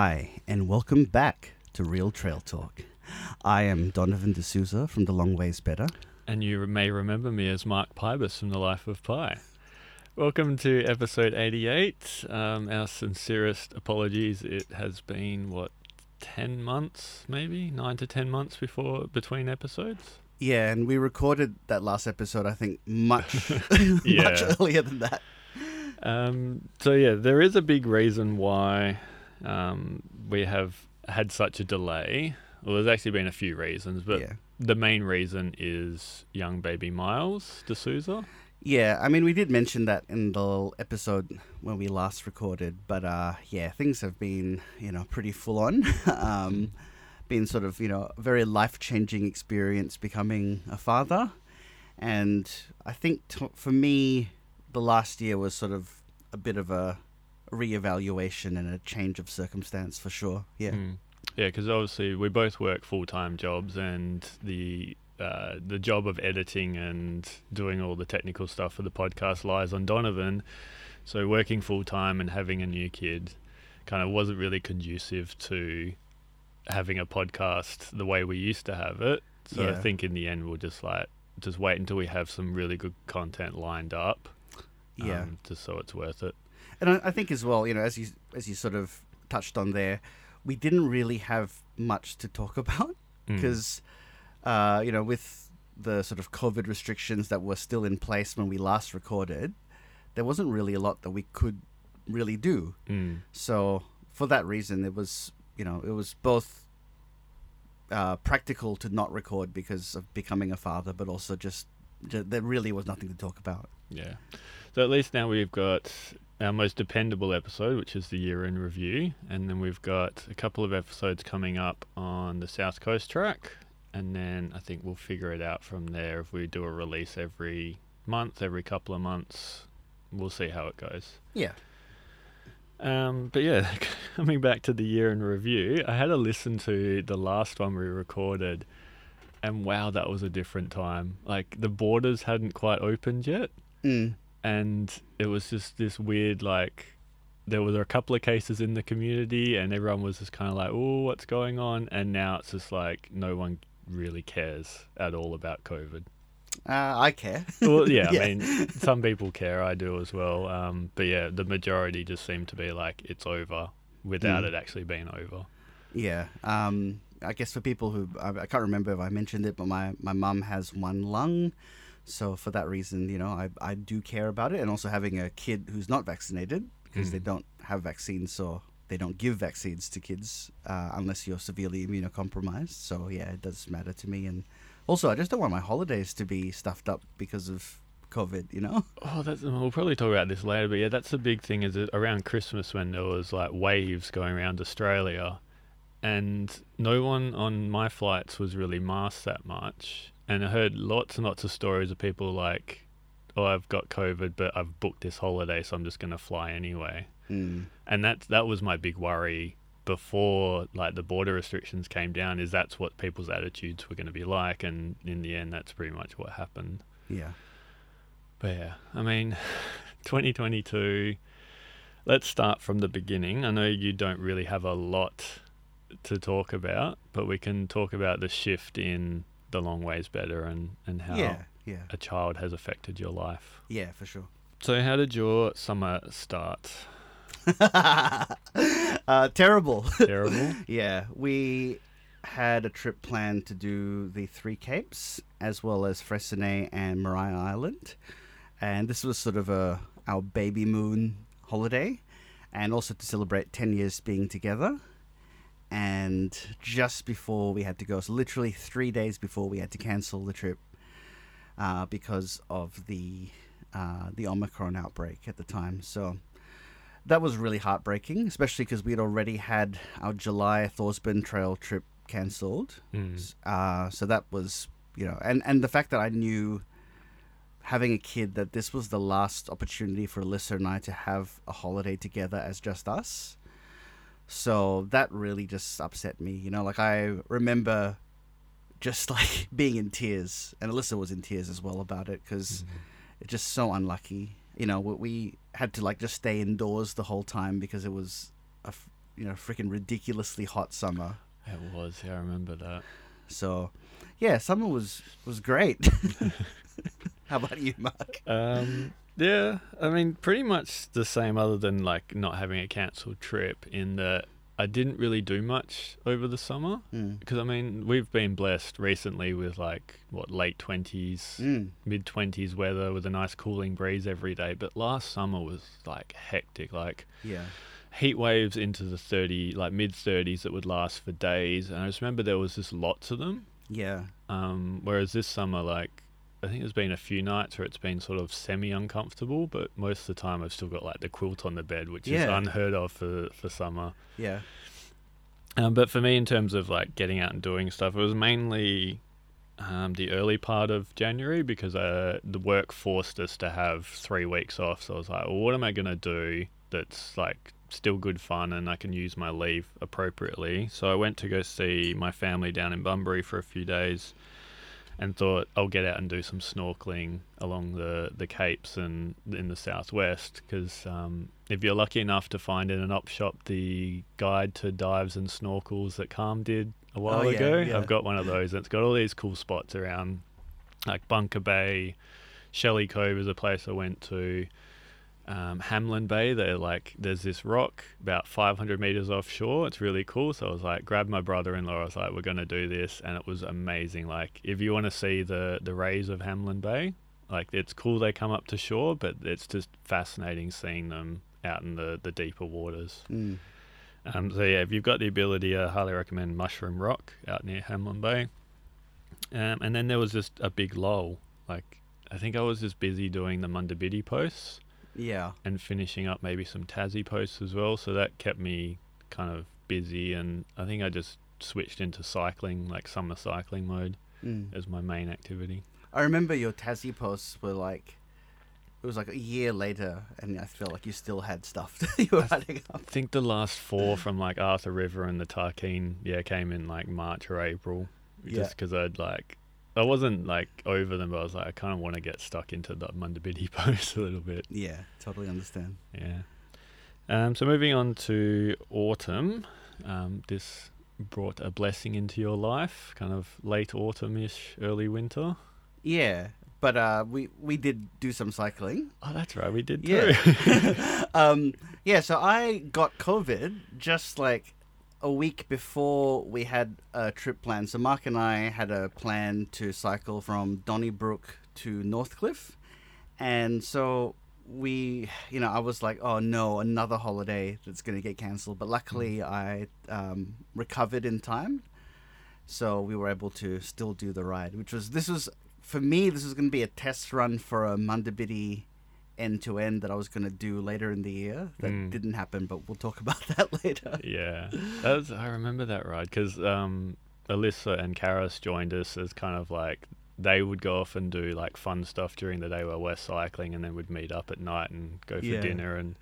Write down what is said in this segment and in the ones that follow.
Hi, and welcome back to Real Trail Talk. I am Donovan D'Souza from The Long Ways Better. And you may remember me as Mark Pybus from The Life of Pi. Welcome to episode 88. Um, our sincerest apologies. It has been, what, 10 months, maybe? 9 to 10 months before between episodes? Yeah, and we recorded that last episode, I think, much, much earlier than that. Um, so, yeah, there is a big reason why um, we have had such a delay. Well, there's actually been a few reasons, but yeah. the main reason is young baby Miles D'Souza. Yeah, I mean, we did mention that in the episode when we last recorded, but uh, yeah, things have been, you know, pretty full on. um, been sort of, you know, a very life changing experience becoming a father. And I think t- for me, the last year was sort of a bit of a reevaluation and a change of circumstance for sure. Yeah. Mm. Yeah, because obviously we both work full time jobs, and the uh, the job of editing and doing all the technical stuff for the podcast lies on Donovan. So working full time and having a new kid kind of wasn't really conducive to having a podcast the way we used to have it. So I think in the end we'll just like just wait until we have some really good content lined up. Yeah. um, just so it's worth it. And I, I think as well, you know, as you as you sort of touched on there, we didn't really have much to talk about Mm. because, uh, you know, with the sort of COVID restrictions that were still in place when we last recorded, there wasn't really a lot that we could really do. Mm. So for that reason, it was you know it was both uh, practical to not record because of becoming a father, but also just, ju- there really was nothing to talk about. Yeah. So at least now we've got our most dependable episode, which is the year in review, and then we've got a couple of episodes coming up on the South Coast track, and then I think we'll figure it out from there. If we do a release every month, every couple of months, we'll see how it goes. Yeah. Um, but yeah, coming back to the year in review, I had a listen to the last one we recorded, and wow, that was a different time. Like the borders hadn't quite opened yet Mm. And it was just this weird like there were a couple of cases in the community and everyone was just kind of like oh what's going on and now it's just like no one really cares at all about covid Uh, I care. well yeah, Yeah. i mean some people care i do as well um, but yeah the majority just seem to be like it's over without Mm. it actually being over Yeah. Um, I guess for people who I, I can't remember if I mentioned it, but my my mum has one lung, so for that reason, you know, I I do care about it, and also having a kid who's not vaccinated because they Mm. don't have vaccines, so they don't give vaccines to kids uh, unless you're severely immunocompromised. So yeah, it does matter to me, and also I just don't want my holidays to be stuffed up because of COVID. You know. Oh, that's we'll probably talk about this later, but yeah, that's the big thing. Is around Christmas when there was like waves going around Australia, and no one on my flights was really masked that much, and I heard lots and lots of stories of people like, "Oh, I've got COVID, but I've booked this holiday, so I'm just gonna fly anyway." Mm. And that that was my big worry before like the border restrictions came down. Is that's what people's attitudes were going to be like, and in the end, that's pretty much what happened. Yeah. But yeah, I mean, 2022. Let's start from the beginning. I know you don't really have a lot to talk about, but we can talk about the shift in the long ways better and, and how Yeah. Yeah. a child has affected your life. Yeah. For sure. So, how did your summer start? uh, terrible. Terrible. Yeah, we had a trip planned to do the Three Capes as well as Freycinet and Maria Island, and this was sort of a our baby moon holiday, and also to celebrate ten years being together. And just before we had to go, so literally three days before we had to cancel the trip uh, because of the uh, the Omicron outbreak at the time. So that was really heartbreaking, especially because we'd already had our July Thorsborne Trail trip cancelled. Mm. Uh, so that was, you know, and, and the fact that I knew having a kid that this was the last opportunity for Alyssa and I to have a holiday together as just us. So that really just upset me. You know, like I remember just like being in tears, and Alyssa was in tears as well about it because it's just so unlucky. You know, we- we had to like just stay indoors the whole time because it was, a you know freaking ridiculously hot summer. It was. Yeah, I remember that. So, yeah, summer was was great. How about you, Mark? Um, yeah, I mean, pretty much the same, other than like not having a cancelled trip. In that I didn't really do much over the summer Mm. because I mean we've been blessed recently with like what late twenties, Mm. mid twenties weather with a nice cooling breeze every day. But last summer was like hectic, like Yeah. heat waves into the thirty, like mid thirties that would last for days. And I just remember there was just lots of them. Yeah. Um, whereas this summer, like, I think there's been a few nights where it's been sort of semi uncomfortable, but most of the time I've still got like the quilt on the bed, which is unheard of for, for summer. Yeah. Um, but for me, in terms of like getting out and doing stuff, it was mainly um, the early part of January because uh, the work forced us to have three weeks off. So I was like, well, what am I going to do that's like still good fun and I can use my leave appropriately? So I went to go see my family down in Bunbury for a few days and thought I'll get out and do some snorkeling along the, the capes and in the southwest because um, if you're lucky enough to find in an op shop the guide to dives and snorkels that Calm did a while Oh, ago, yeah. I've got one of those. And it's got all these cool spots around, like Bunker Bay, Shelley Cove is a place I went to. Um, Hamlin Bay, they're like, there's this rock about 500 meters offshore. It's really cool. So I was like, grab my brother-in-law. I was like, we're gonna do this, and it was amazing. Like, if you want to see the the rays of Hamlin Bay, like it's cool they come up to shore, but it's just fascinating seeing them out in the the deeper waters. Mm. Um, so yeah, if you've got the ability, I highly recommend Mushroom Rock out near Hamlin Bay. Um, and then there was just a big lull. Like I think I was just busy doing the Munda Biddi posts Yeah. and finishing up maybe some Tassie posts as well. So that kept me kind of busy, and I think I just switched into cycling, like summer cycling mode, Mm. as my main activity. I remember your Tassie posts were like, it was like a year later, and I felt like you still had stuff that you were writing up. I think the last four from like Arthur River and the Tarkine, yeah, came in like March or April. Yeah. Just because I'd like, I wasn't like over them, but I was like, I kind of want to get stuck into the Munda Biddi post a little bit. Yeah, totally understand. Yeah. Um, so moving on to autumn, um, this brought a blessing into your life, kind of late autumn-ish, early winter. Yeah, but uh, we we did do some cycling. Oh, that's right, we did too. Yeah. um, yeah, so I got COVID just like a week before we had a trip planned. So Mark and I had a plan to cycle from Donnybrook to Northcliffe. And so we, you know, I was like, oh no, another holiday that's going to get cancelled. But luckily I um, recovered in time. So we were able to still do the ride, which was, this was, for me, this was going to be a test run for a Munda Biddi end to end that I was going to do later in the year. That Mm. didn't happen, but we'll talk about that later. Yeah, that was, I remember that ride because um, Alyssa and Karis joined us as kind of like they would go off and do like fun stuff during the day while we're cycling, and then we'd meet up at night and go for Yeah. dinner, and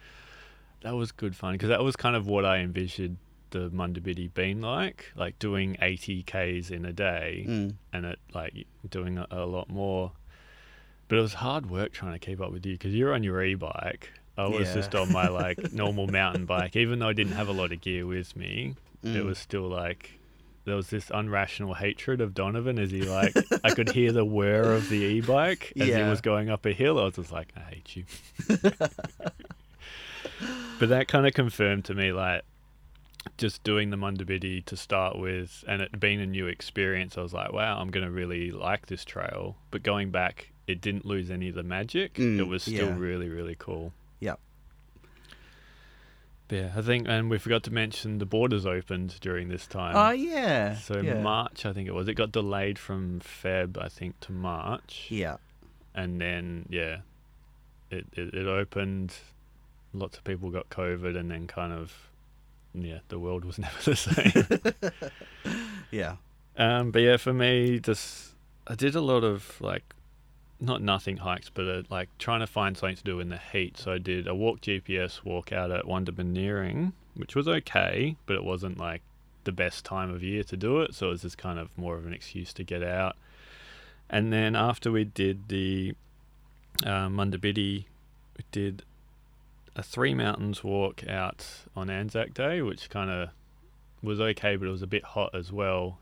that was good fun because that was kind of what I envisioned the Munda Biddi being like, like doing 80 k's in a day, Mm. and it like doing a, a lot more. But it was hard work trying to keep up with you because you're on your e-bike. I was Yeah. just on my like normal mountain bike, even though I didn't have a lot of gear with me it Mm. was still like there was this unrational hatred of Donovan as he like I could hear the whir of the e-bike as he was going up a hill. I was just like, I hate you. but that kind of confirmed to me like just doing the Munda Biddi to start with and it being a new experience, I was like, wow, I'm gonna really like this trail. But going back, it didn't lose any of the magic. Mm, it was still yeah. really, really cool. Yep. Yeah, I think, and we forgot to mention the borders opened during this time. Oh, yeah. So yeah. March, I think it was. It got delayed from Feb, I think, to March, Yeah. and then yeah, it, it it opened. Lots of people got COVID, and then kind of yeah, the world was never the same. Yeah. um, but yeah, for me, just I did a lot of like not nothing hikes, but uh, like trying to find something to do in the heat. So I did a walk GPS walk out at Wondermaneering, which was okay, but it wasn't like the best time of year to do it. So it was just kind of more of an excuse to get out. And then after we did the uh, Mundabiddy, we did a three mountains walk out on Anzac Day, which kind of was okay, but it was a bit hot as well.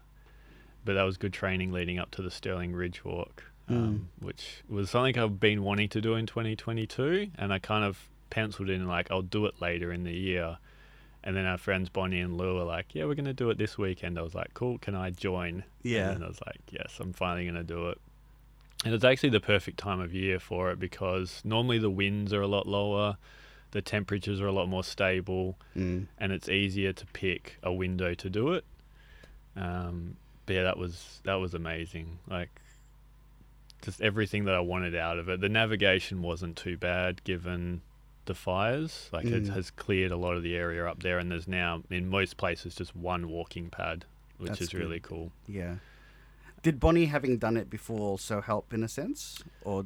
But that was good training leading up to the Stirling Ridge walk, um, which was something I've been wanting to do in 2022, and I kind of penciled in like I'll do it later in the year. And then our friends Bonnie and Lou were like, "Yeah, we're going to do it this weekend." I was like, "Cool, can I join?" Yeah. And I was like, "Yes, I'm finally going to do it." And it's actually the perfect time of year for it because normally the winds are a lot lower, the temperatures are a lot more stable, Mm. and it's easier to pick a window to do it. Um, but yeah, that was that was amazing. Like just everything that I wanted out of it. The navigation wasn't too bad given the fires. Like it Mm. has cleared a lot of the area up there, and there's now in most places just one walking pad, which That's is good. really cool. Yeah. Did Bonnie having done it before also help in a sense, or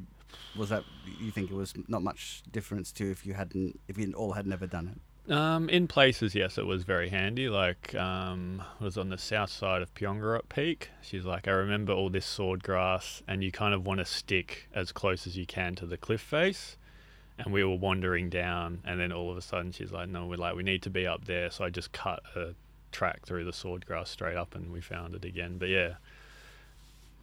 was that you think it was not much difference to if you hadn't if you all had never done it? Um, in places, yes, it was very handy. Like, um, was on the south side of Pyungoorup Peak. She's like, I remember all this sword grass, and you kind of want to stick as close as you can to the cliff face. And we were wandering down, and then all of a sudden, she's like, No, we're like, we need to be up there. So I just cut a track through the sword grass straight up, and we found it again. But yeah,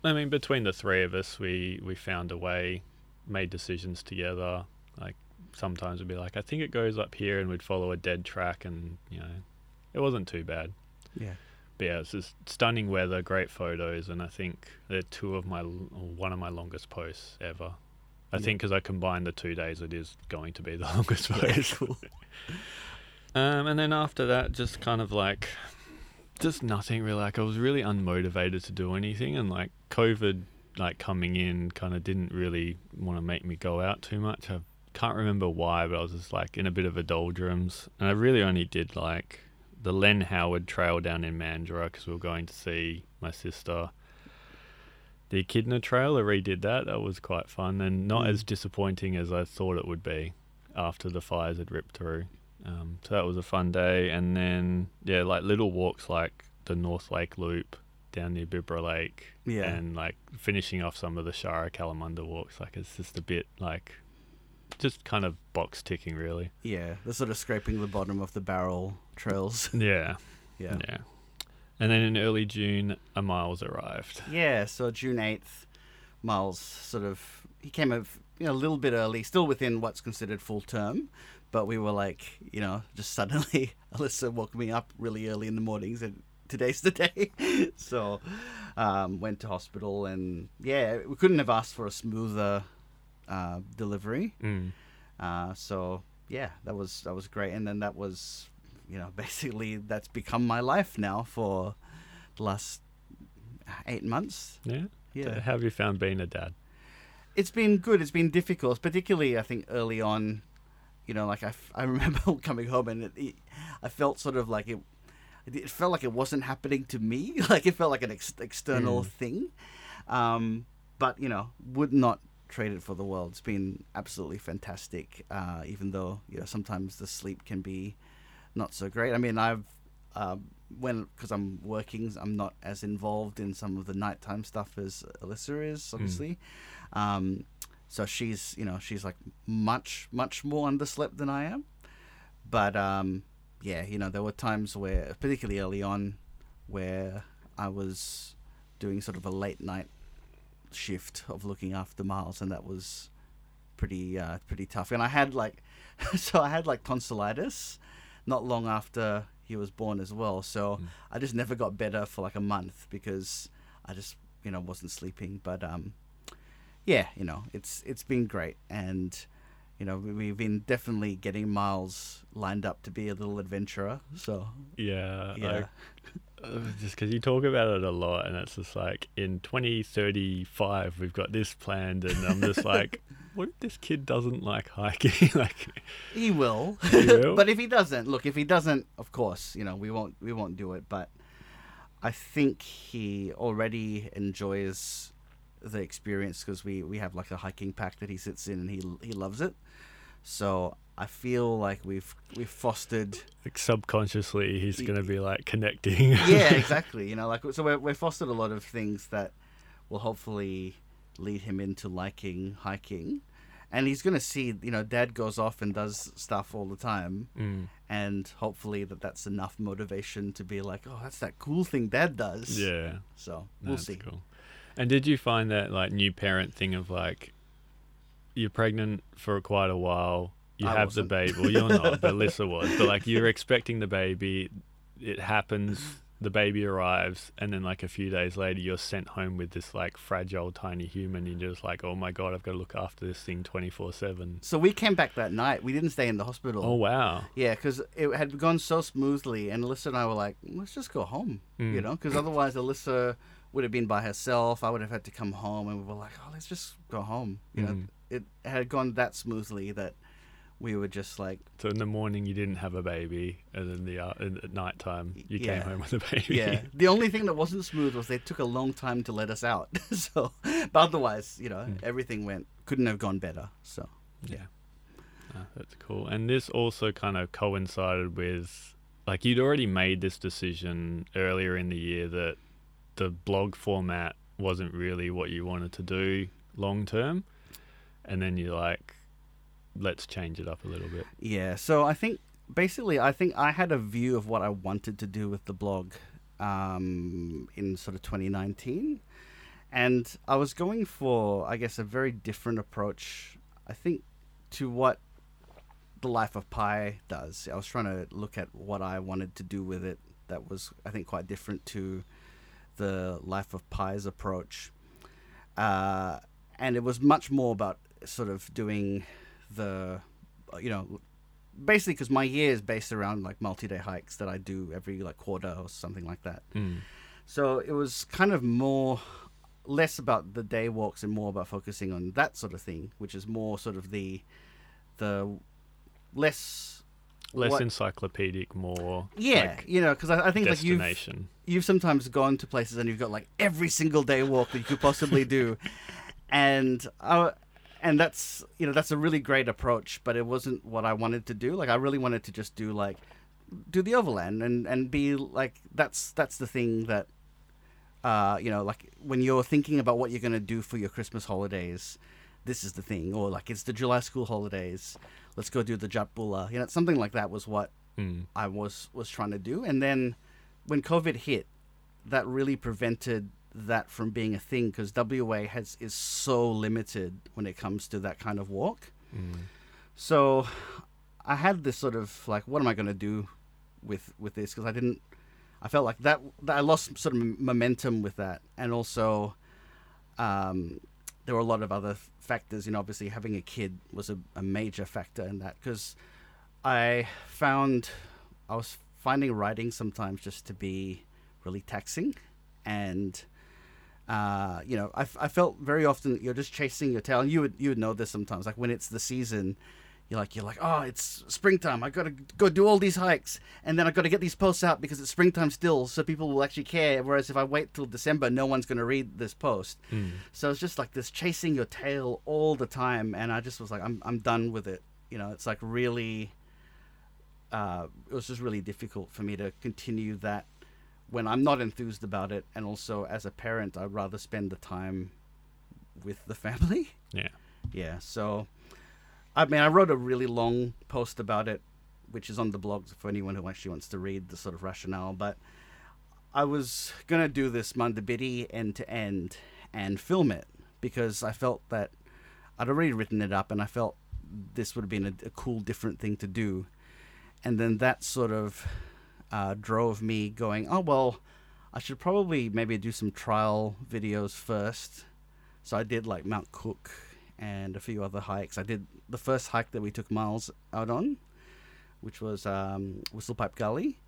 I mean, between the three of us, we we found a way, made decisions together. Like sometimes we'd be like, I think it goes up here, and we'd follow a dead track, and you know, it wasn't too bad. Yeah. But yeah, it's just stunning weather, great photos, and I think they're two of my one of my longest posts ever. I Yeah. think because I combined the two days, it is going to be the longest Yeah, post. cool. Um, and then after that, just kind of like, just nothing really. Like I was really unmotivated to do anything, and like COVID, like coming in, kind of didn't really want to make me go out too much. I can't remember why, but I was just like in a bit of a doldrums, and I really only did like the Len Howard Trail down in Mandurah because we were going to see my sister. The Echidna Trail, I redid that. That was quite fun and not Mm. as disappointing as I thought it would be after the fires had ripped through. Um, so that was a fun day. And then, yeah, like little walks like the North Lake Loop down near Bibra Lake. Yeah. And like finishing off some of the Shara Kalamunda walks. Like it's just a bit like, just kind of box ticking, really. Yeah. They're sort of scraping the bottom of the barrel trails. Yeah. yeah. Yeah. And then in early June, a miles arrived. Yeah, so June 8th, Miles sort of, he came a, you know, a little bit early, still within what's considered full term, but we were like, you know, just suddenly, Alyssa woke me up really early in the mornings and today's the day. so, um, went to hospital and yeah, we couldn't have asked for a smoother uh, delivery. Mm. Uh, so yeah, that was that was great, and then that was, you know, basically that's become my life now for the last eight months. Yeah. Yeah, how have you found being a dad? it's been good. It's been difficult, particularly I think early on. You know, like I, f- I remember coming home and it, it, I felt sort of like it. It felt like it wasn't happening to me. Like it felt like an ex- external Mm. thing. Um, but you know, would not trade it for the world. It's been absolutely fantastic. Uh, even though you know sometimes the sleep can be not so great. I mean, I've uh, when because I'm working, I'm not as involved in some of the nighttime stuff as Alyssa is, obviously. Um, so she's you know she's like much much more underslept than I am. But um, yeah, you know there were times where, particularly early on, where I was doing sort of a late night shift of looking after Miles, and that was pretty uh, pretty tough. And I had like, so I had like tonsillitis, not long after he was born as well. So Mm. I just never got better for like a month because I just you know wasn't sleeping. But um, yeah, you know it's it's been great, and you know we- we've been definitely getting Miles lined up to be a little adventurer. So Yeah. yeah, uh, just because you talk about it a lot, and it's just like in 2035 we've got this planned, and I'm just like, what if this kid doesn't like hiking? like, he will. He will? but if he doesn't, look, if he doesn't, of course, you know we won't we won't do it. But I think he already enjoys the experience because we we have like a hiking pack that he sits in and he he loves it. So I feel like we've we've fostered like subconsciously he's gonna be like connecting. yeah, exactly. You know, like so we're, we've fostered a lot of things that will hopefully lead him into liking hiking, and he's gonna see you know dad goes off and does stuff all the time Mm. and hopefully that that's enough motivation to be like oh that's that cool thing dad does Yeah. so we'll That's see Cool. And did you find that like new parent thing of like you're pregnant for quite a while, you I have the wasn't. baby. Well, you're not, but Lissa was. But like you're expecting the baby, it happens. The baby arrives, and then like a few days later, you're sent home with this like fragile, tiny human. And You're just like, oh my god, I've got to look after this thing twenty four seven. so we came back that night we didn't stay in the hospital Oh wow. Yeah, because it had gone so smoothly, and Alyssa and I were like, let's just go home, you Mm. know, because otherwise Alyssa would have been by herself. I would have had to come home, and we were like, oh, let's just go home. You know, Mm. it had gone that smoothly that we were just like, So in the morning you didn't have a baby, and then the uh, at night time you Yeah. came home with a baby. yeah. the only thing that wasn't smooth was they took a long time to let us out. so, but otherwise, you know, Mm. everything went couldn't have gone better. So, Yeah. Ah, that's cool. And this also kind of coincided with like you'd already made this decision earlier in the year that the blog format wasn't really what you wanted to do long term. And then you're like, let's change it up a little bit. Yeah, so I think basically, I think I had a view of what I wanted to do with the blog um, in sort of 2019, and I was going for, I guess, a very different approach. I think to what the Life of Pi does. I was trying to look at what I wanted to do with it. That was, I think, quite different to the Life of Pi's approach, uh, and it was much more about sort of doing the uh, you know basically because my year is based around like multi-day hikes that i do every like quarter or something like that. Mm. so it was kind of more less about the day walks and more about focusing on that sort of thing which is more sort of the the less Less what- encyclopedic, more yeah like you know because I, I think like you've you've sometimes gone to places and you've got like every single day walk that you could possibly do, and I, and that's you know that's a really great approach, but it wasn't what I wanted to do. Like I really wanted to just do like do the overland and and be like that's that's the thing that uh you know like when you're thinking about what you're gonna do for your Christmas holidays. This is the thing, or like it's the July school holidays. Let's go do the Jatbula. You know, something like that was what Mm. I was was trying to do. And then when COVID hit, that really prevented that from being a thing because WA has is so limited when it comes to that kind of walk. Mm. So I had this sort of like, what am I going to do with with this? Because I didn't. I felt like that, that I lost sort of momentum with that, and also um, there were a lot of other factors. You know, obviously having a kid was a, a major factor in that because I found I was finding writing sometimes just to be really taxing, and uh, you know, I, I felt very often you're just chasing your tail, and you would you would know this sometimes, like when it's the season. You're like you're like oh it's springtime I gotta go do all these hikes and then I gotta get these posts out because it's springtime still so people will actually care whereas if I wait till December no one's gonna read this post Mm. so it's just like this chasing your tail all the time, and I just was like, I'm I'm done with it. You know, it's like really. Uh, it was just really difficult for me to continue that when I'm not enthused about it, and also as a parent, I'd rather spend the time with the family. Yeah. Yeah. So, I mean, I wrote a really long post about it, which is on the blog for anyone who actually wants to read the sort of rationale. But I was gonna do this Munda Biddi end to end and film it because I felt that I'd already written it up and I felt this would have been a, a cool, different thing to do. And then that sort of uh, drove me going, oh, well, I should probably maybe do some trial videos first. So I did like Mount Cook and a few other hikes. I did the first hike that we took Miles out on, which was um, Whistlepipe Gully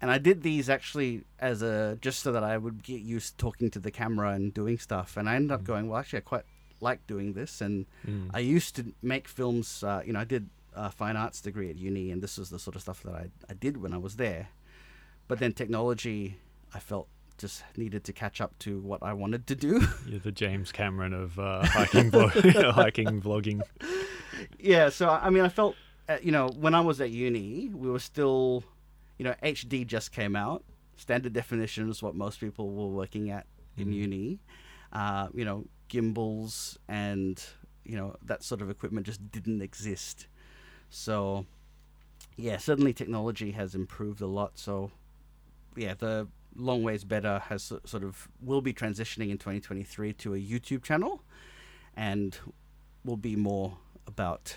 and I did these actually as a just so that I would get used to talking to the camera and doing stuff. And I ended up Mm. going, well, actually, I quite like doing this. And Mm. I used to make films. Uh, you know, I did a fine arts degree at uni, and this was the sort of stuff that I I did when I was there. But then technology, I felt just needed to catch up to what I wanted to do. You're the James Cameron of uh, hiking, hiking vlogging. yeah, so I mean, I felt, uh, you know, when I was at uni, we were still, you know, HD just came out. Standard definition is what most people were working at in Mhm. uni. Uh, you know, gimbals and you know that sort of equipment just didn't exist. So yeah, certainly technology has improved a lot. So yeah, the long ways better has sort of will be transitioning in 2023 to a YouTube channel, and will be more about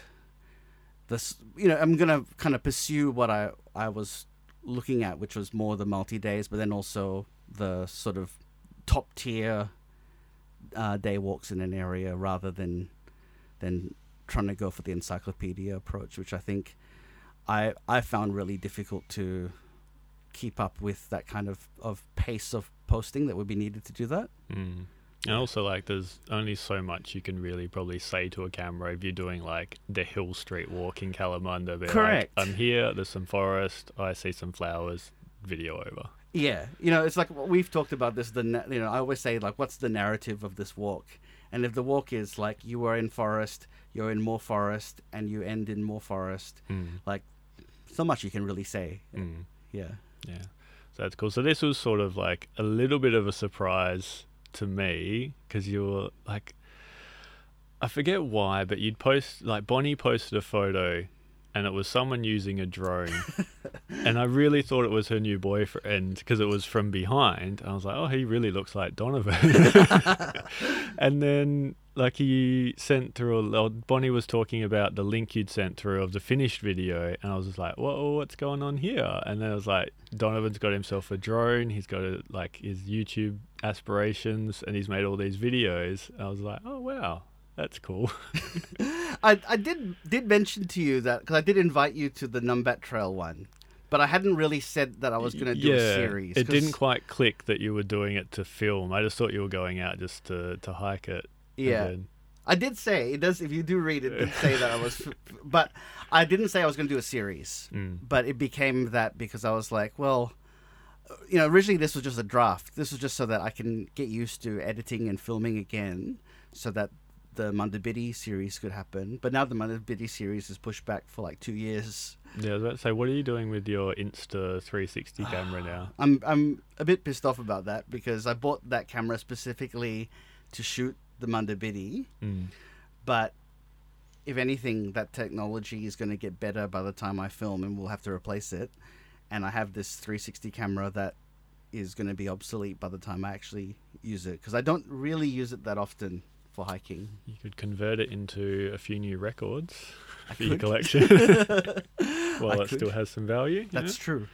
this. You know, I'm gonna kind of pursue what I I was looking at, which was more the multi days, but then also the sort of top tier uh, day walks in an area rather than than trying to go for the encyclopedia approach, which I think I I found really difficult to keep up with that kind of, of pace of posting that would be needed to do that. Mm. And also, like, there's only so much you can really probably say to a camera if you're doing like the Hill Street walk in Kalamunda. Be like, Correct. I'm here. There's some forest. I see some flowers. Video over. Yeah, you know, it's like we've talked about this. The you know, I always say like, what's the narrative of this walk? And if the walk is like you are in forest, you're in more forest, and you end in more forest, Mm. like so much you can really say. Mm. Yeah. Yeah. So that's cool. So this was sort of like a little bit of a surprise to me because you were like, I forget why, but you'd post like Bonnie posted a photo and it was someone using a drone. and I really thought it was her new boyfriend because it was from behind. I was like, oh, he really looks like Donovan. and then, like, he sent through, or Bonnie was talking about the link you'd sent through of the finished video. And I was just like, whoa, what's going on here? And then I was like, Donovan's got himself a drone. He's got a, like his YouTube aspirations and he's made all these videos. I was like, oh, wow. That's cool. I, I did did mention to you that because I did invite you to the Numbat Trail one, but I hadn't really said that I was going to do a series. It didn't quite click that you were doing it to film. I just thought you were going out just to, to hike it. Yeah, then- I did say it does. If you do read it, it did say that I was, but I didn't say I was going to do a series. Mm. But it became that because I was like, well, you know, originally this was just a draft. This was just so that I can get used to editing and filming again, so that the Munda Biddi series could happen. But now the Munda Biddi series is pushed back for like two years. Yeah, I was about to say, what are you doing with your Insta 360 camera now? I'm I'm a bit pissed off about that because I bought that camera specifically to shoot the Munda Biddi. Mm. but if anything, that technology is going to get better by the time I film, and we'll have to replace it. And I have this 360 camera that is going to be obsolete by the time I actually use it because I don't really use it that often for hiking. You could convert it into a few new records I for your collection while I it could. still has some value. That's true.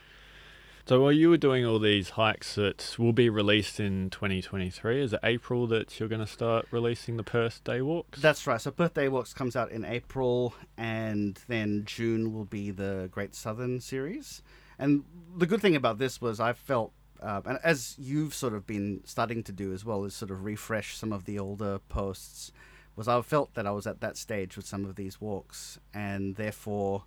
So while you were doing all these hikes that will be released in 2023, is it April that you're going to start releasing the Perth Day Walks? That's right. So Perth Day Walks comes out in April, and then June will be the Great Southern series. And the good thing about this was I felt, uh, and as you've sort of been starting to do as well, is sort of refresh some of the older posts. Was I felt that I was at that stage with some of these walks, and therefore,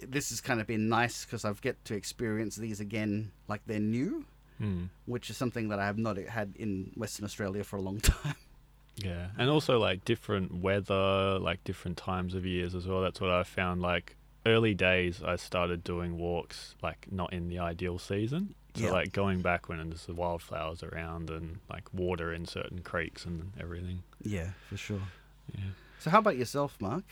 this has kind of been nice because I've get to experience these again like they're new, Mm. which is something that I have not had in Western Australia for a long time. Yeah, and also like different weather, like different times of years as well. That's what I found. Like early days, I started doing walks like not in the ideal season. So Yeah. like going back when there's the wildflowers around and like water in certain creeks and everything. Yeah, for sure. Yeah. So how about yourself, Mark?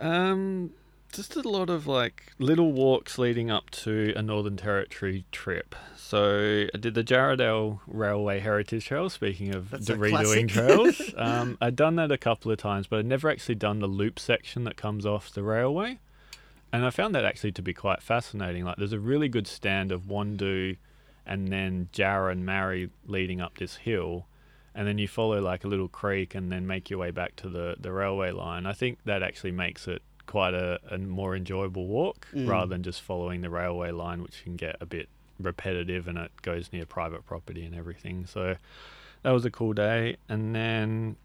Um, just a lot of like little walks leading up to a Northern Territory trip. So I did the Jarradale Railway Heritage Trail. Speaking of That's redoing trails, um, I'd done that a couple of times, but I'd never actually done the loop section that comes off the railway. And I found that actually to be quite fascinating. Like, there's a really good stand of Wandoo and then Jarrah and Marri leading up this hill. And then you follow like a little creek and then make your way back to the, the railway line. I think that actually makes it quite a, a more enjoyable walk Mm. rather than just following the railway line, which can get a bit repetitive and it goes near private property and everything. So that was a cool day. And then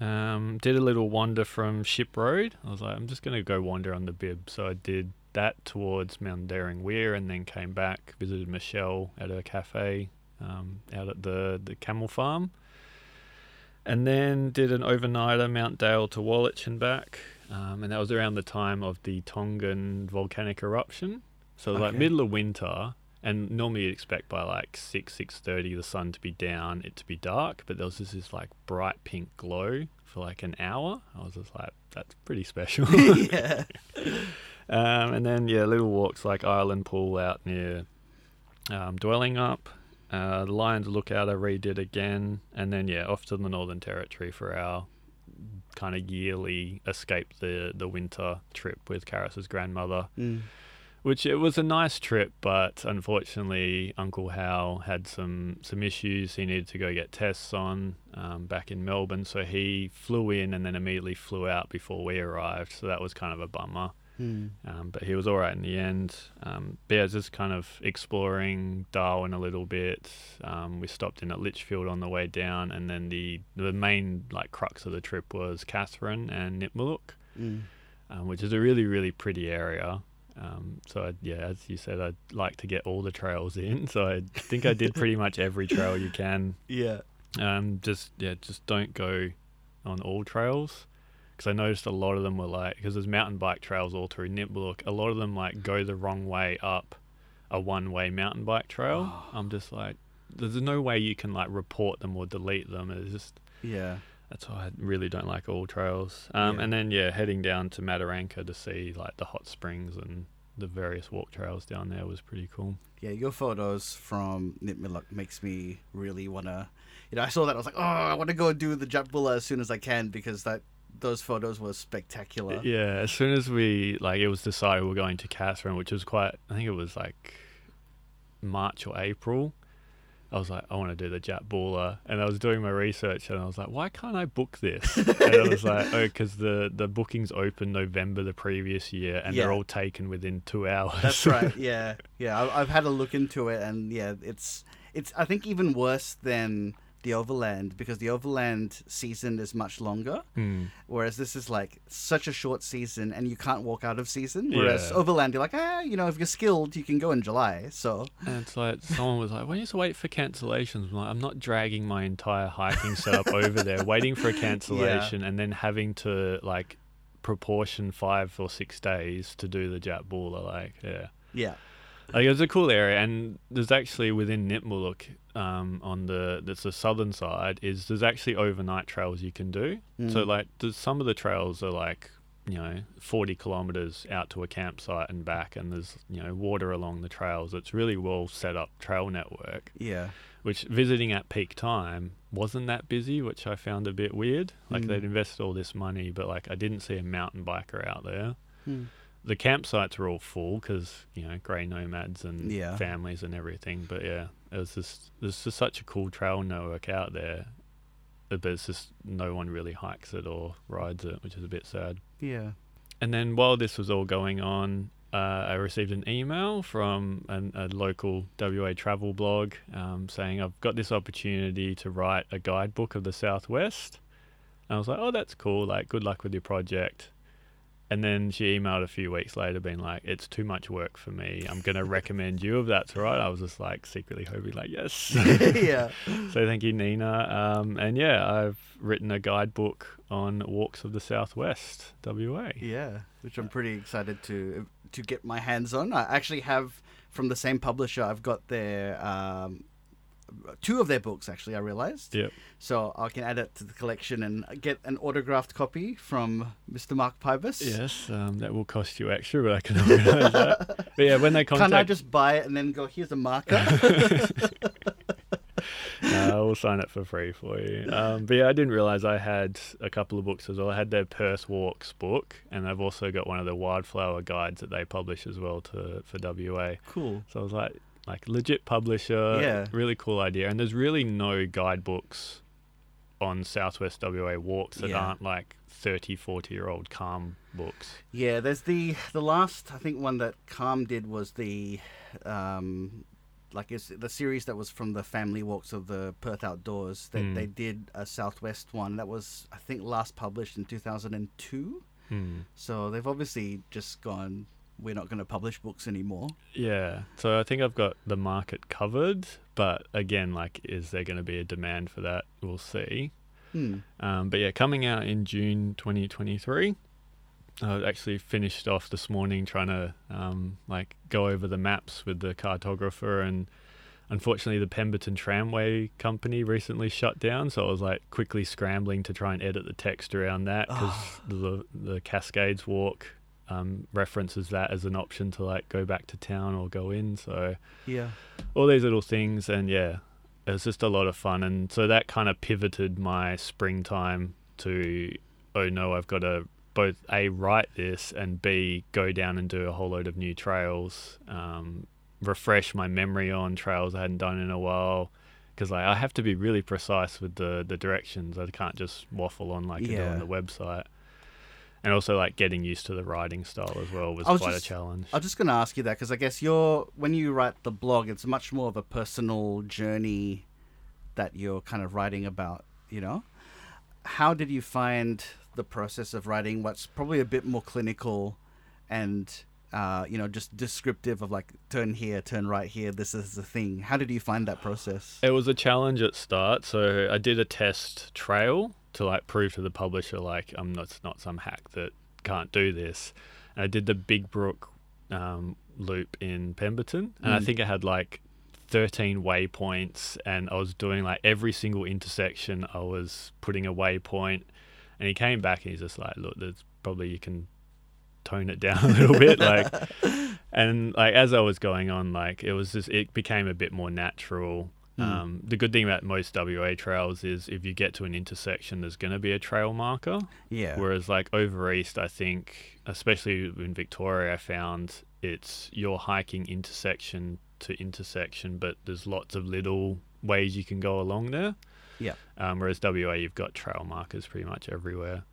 um, did a little wander from Ship Road. I was like, I'm just going to go wander on the bib. So I did that towards Mundaring Weir and then came back, visited Michelle at her cafe um, out at the, the camel farm. And then did an overnighter Mount Dale to Woolwich and back. Um, and that was around the time of the Tongan volcanic eruption. So was like middle of winter. And normally you'd expect by like six six thirty the sun to be down, it to be dark, but there was just this like bright pink glow for like an hour. I was just like, that's pretty special. yeah. Um, and then yeah, little walks like Island Pool out near um, Dwellingup. Uh, the Lions Lookout I redid again, and then yeah, off to the Northern Territory for our kind of yearly escape the the winter trip with Karis's grandmother. Mm. Which it was a nice trip, but unfortunately, Uncle Hal had some some issues. He needed to go get tests on um, back in Melbourne, so he flew in and then immediately flew out before we arrived. So that was kind of a bummer. Mm. Um, but he was all right in the end. Um, but yeah, just kind of exploring Darwin a little bit. Um, we stopped in at Litchfield on the way down, and then the the main like crux of the trip was Katherine and Nitmiluk, Mm. um, which is a really really pretty area. Um, so I, yeah, as you said, I'd like to get all the trails in. So I think I did pretty much every trail you can. Yeah. Um, just yeah, just don't go on all trails because I noticed a lot of them were like because there's mountain bike trails all through Nitmiluk. A lot of them like go the wrong way up a one-way mountain bike trail. I'm just like, there's no way you can like report them or delete them. It's just Yeah. That's why I really don't like all trails. Um, Yeah. and then yeah, heading down to Mataranka to see like the hot springs and the various walk trails down there was pretty cool. Yeah, your photos from Nitmiluk makes me really wanna. You know, I saw that I was like, oh, I want to go do the Jatbula as soon as I can because that those photos were spectacular. Yeah, as soon as we like it was decided we are going to Katherine, which was quite I think it was like March or April. I was like, I want to do the Jatbula, and I was doing my research, and I was like, why can't I book this? and I was like, oh, because the the bookings open November the previous year, and Yeah. they're all taken within two hours. That's right. Yeah, yeah. I've had a look into it, and yeah, it's it's. I think even worse than the Overland because the Overland season is much longer, Hmm. whereas this is like such a short season, and you can't walk out of season. Whereas Yeah. Overland, you're like, ah, you know, if you're skilled, you can go in July. So And it's like someone was like, "Why do you just wait for cancellations?" I'm like, "I'm not dragging my entire hiking setup over there, waiting for a cancellation, and then having to like proportion five or six days to do the Jatbula." Like, yeah, yeah, like it's a cool area, and there's actually within Nitmiluk, um, on the that's the southern side, is there's actually overnight trails you can do. So Mm. like, some of the trails are like. You know, 40 kilometers out to a campsite and back, and there's, you know, water along the trails. It's really well set up trail network yeah, which visiting at peak time wasn't that busy, which I found a bit weird. Like Mm. they'd invested all this money, but like I didn't see a mountain biker out there. Hmm. The campsites were all full because you know grey nomads and Yeah. families and everything. But yeah, it was just there's just such a cool trail network out there, but it's just no one really hikes it or rides it, which is a bit sad. yeah. And then while this was all going on, uh, I received an email from an, a local WA travel blog um, saying I've got this opportunity to write a guidebook of the Southwest. And I was like, oh, that's cool. Like, good luck with your project. And then she emailed a few weeks later, being like, "It's too much work for me. I'm going to recommend you if that's all right." I was just like secretly hoping, like, "Yes." yeah. so thank you, Nina. Um, and yeah, I've written a guidebook on walks of the Southwest, WA. Yeah, which I'm pretty excited to to get my hands on. I actually have from the same publisher. I've got their um, two of their books. Actually, I realized. Yep. So I can add it to the collection and get an autographed copy from Mr. Mark Pybus. Yes, um, that will cost you extra, but I can organise that. But yeah, when they contact, Can't I just buy it and then go? Here's a marker. no, we'll sign it for free for you. Um, but yeah, I didn't realise I had a couple of books as well. I had their Perth Walks book, and I've also got one of the wildflower guides that they publish as well to for WA. cool. So I was like, like legit publisher, Yeah. really cool idea. And there's really no guidebooks on Southwest WA walks that Yeah. aren't like 30, 40 year old calm books. Yeah, there's the the last I think one that Calm did was the um like it's the series that was from the family walks of the Perth outdoors. That Mm. they did a Southwest one that was I think last published in 2002. Hmm. So they've obviously just gone we're not going to publish books anymore. Yeah, so I think I've got the market covered, but again, like, is there going to be a demand for that? We'll see. Hmm. Um, but yeah, coming out in June 2023. I actually finished off this morning trying to um, like go over the maps with the cartographer, and unfortunately, the Pemberton Tramway Company recently shut down. So I was like quickly scrambling to try and edit the text around that because Oh. the the Cascades Walk um, references that as an option to like go back to town or go in. So Yeah. all these little things and yeah it was just a lot of fun. And so that kind of pivoted my springtime to oh no i've got to both a write this and b go down and do a whole load of new trails um, refresh my memory on trails i hadn't done in a while. Because like, i have to be really precise with the the directions. I can't just waffle on like I do on the website and also like getting used to the writing style as well was, was quite just- a challenge I was just going to ask you that because I guess you're when you write the blog, it's much more of a personal journey that you're kind of writing about. You know, how did you find the process of writing what's probably a bit more clinical and uh, you know just descriptive of like turn here, turn right here, this is the thing. How did you find that process? It was a challenge at start, so I did a test trail to like prove to the publisher like I'm not not some hack that can't do this. And I did the Big Brook um, loop in Pemberton, and I Mm. think I had like 13 waypoints, and I was doing like every single intersection. I was putting a waypoint, and he came back and he's just like, "Look, there's probably you can tone it down a little bit." Like, and like as I was going on, like it was just it became a bit more natural. Mm. Um, the good thing about most WA trails is if you get to an intersection, there's going to be a trail marker. Yeah. Whereas like over east, I think, especially in Victoria, I found it's you're hiking intersection to intersection, but there's lots of little ways you can go along there. Yeah. Um, whereas WA, you've got trail markers pretty much everywhere.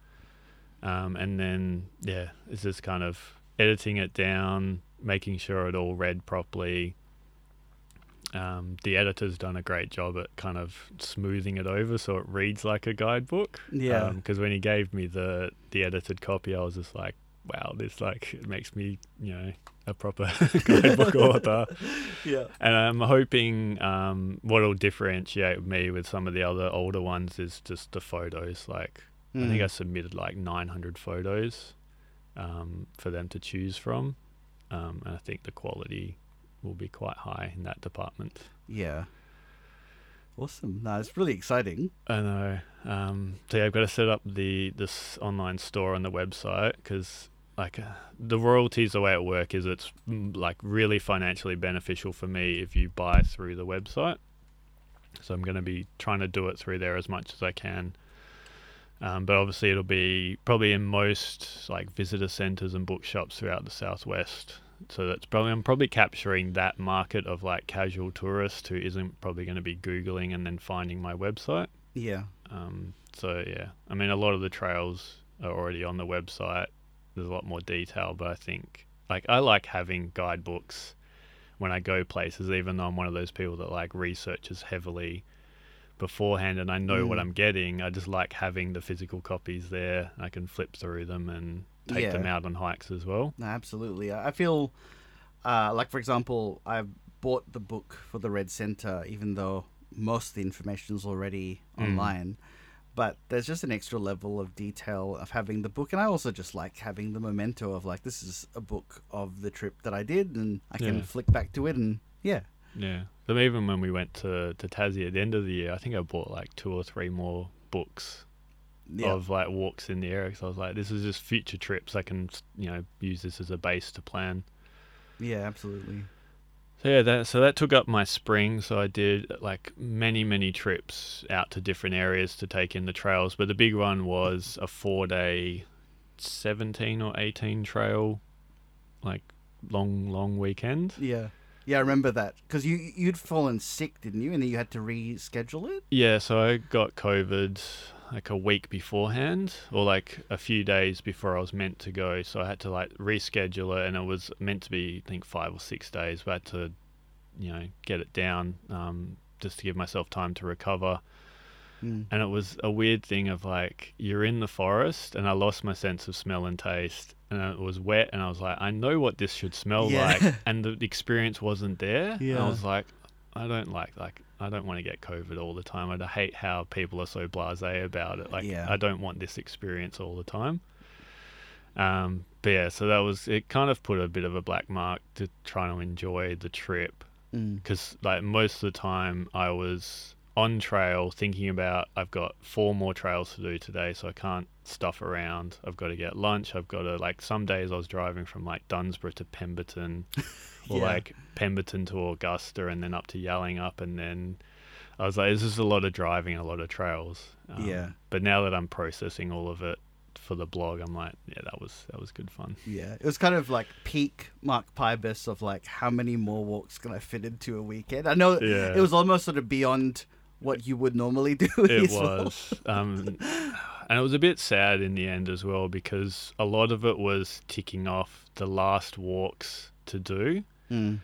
Um, and then yeah, it's just kind of editing it down, making sure it all read properly. Um, the editor's done a great job at kind of smoothing it over so it reads like a guidebook. Yeah. Because when he gave me the the edited copy, I was just like, wow, this like it makes me you know a proper guidebook author. yeah. And I'm hoping um, what'll differentiate me with some of the other older ones is just the photos. Like I think I Mm. submitted like 900 photos um, for them to choose from, um, and I think the quality will be quite high in that department. Yeah. Awesome. No, it's really exciting. I know. Um, so yeah, I've got to set up the this online store on the website because like uh, the royalties, the way it work is it's mm, like really financially beneficial for me if you buy through the website. So I'm going to be trying to do it through there as much as I can. Um, but obviously, it'll be probably in most like visitor centres and bookshops throughout the southwest. So that's probably I'm probably capturing that market of like casual tourists who isn't probably going to be googling and then finding my website. Yeah. Um, so yeah, I mean, a lot of the trails are already on the website. There's a lot more detail, but I think like I like having guidebooks when I go places, even though I'm one of those people that like researches heavily beforehand and I know what Mm. I'm getting. I just like having the physical copies there. I can flip through them and take them Yeah. out on hikes as well. No, absolutely. I I feel uh, like, for example, I've bought the book for the Red Center, even though most of the information is already Mm. online. But there's just an extra level of detail of having the book, and I also just like having the memento of like this is a book of the trip that I did, and I can Yeah. flick back to it, and yeah, Yeah. So even when we went to, to Tassie at the end of the year, I think I bought like two or three more books yeah, of like walks in the area. Because I was like, this is just future trips. I can, you know, use this as a base to plan. yeah, absolutely. So yeah, that so that took up my spring. So I did like many many trips out to different areas to take in the trails. But the big one was a four day, seventeen or eighteen trail, like long long weekend. Yeah, yeah, I remember that because you you'd fallen sick, didn't you? And then you had to reschedule it. Yeah, so I got COVID like a week beforehand, or like a few days before I was meant to go. So I had to like reschedule it, and it was meant to be I think five or six days. But I had to, you know, get it down um, just to give myself time to recover. Mm. And it was a weird thing of like you're in the forest, and I lost my sense of smell and taste, and it was wet, and I was like, I know what this should smell Yeah. like, and the experience wasn't there. And Yeah. I was like, I don't like like I don't want to get COVID all the time. I hate how people are so blasé about it. Like Yeah. I don't want this experience all the time. Um, but yeah, so that was it. Kind of put a bit of a black mark to try to enjoy the trip Mm. because like most of the time I was on trail thinking about I've got four more trails to do today, so I can't stuff around. I've got to get lunch. I've got to like some days I was driving from like Dunsborough to Pemberton, or Yeah. like Pemberton to Augusta, and then up to Yallingup, and then I was like, this is a lot of driving, a lot of trails. Um, Yeah. But now that I'm processing all of it for the blog, I'm like, yeah, that was that was good fun. Yeah, it was kind of like peak Mark Pybus of like how many more walks can I fit into a weekend? I know Yeah. it was almost sort of beyond what you would normally do. It as well. was. Um, and it was a bit sad in the end as well because a lot of it was ticking off the last walks to do. Mm.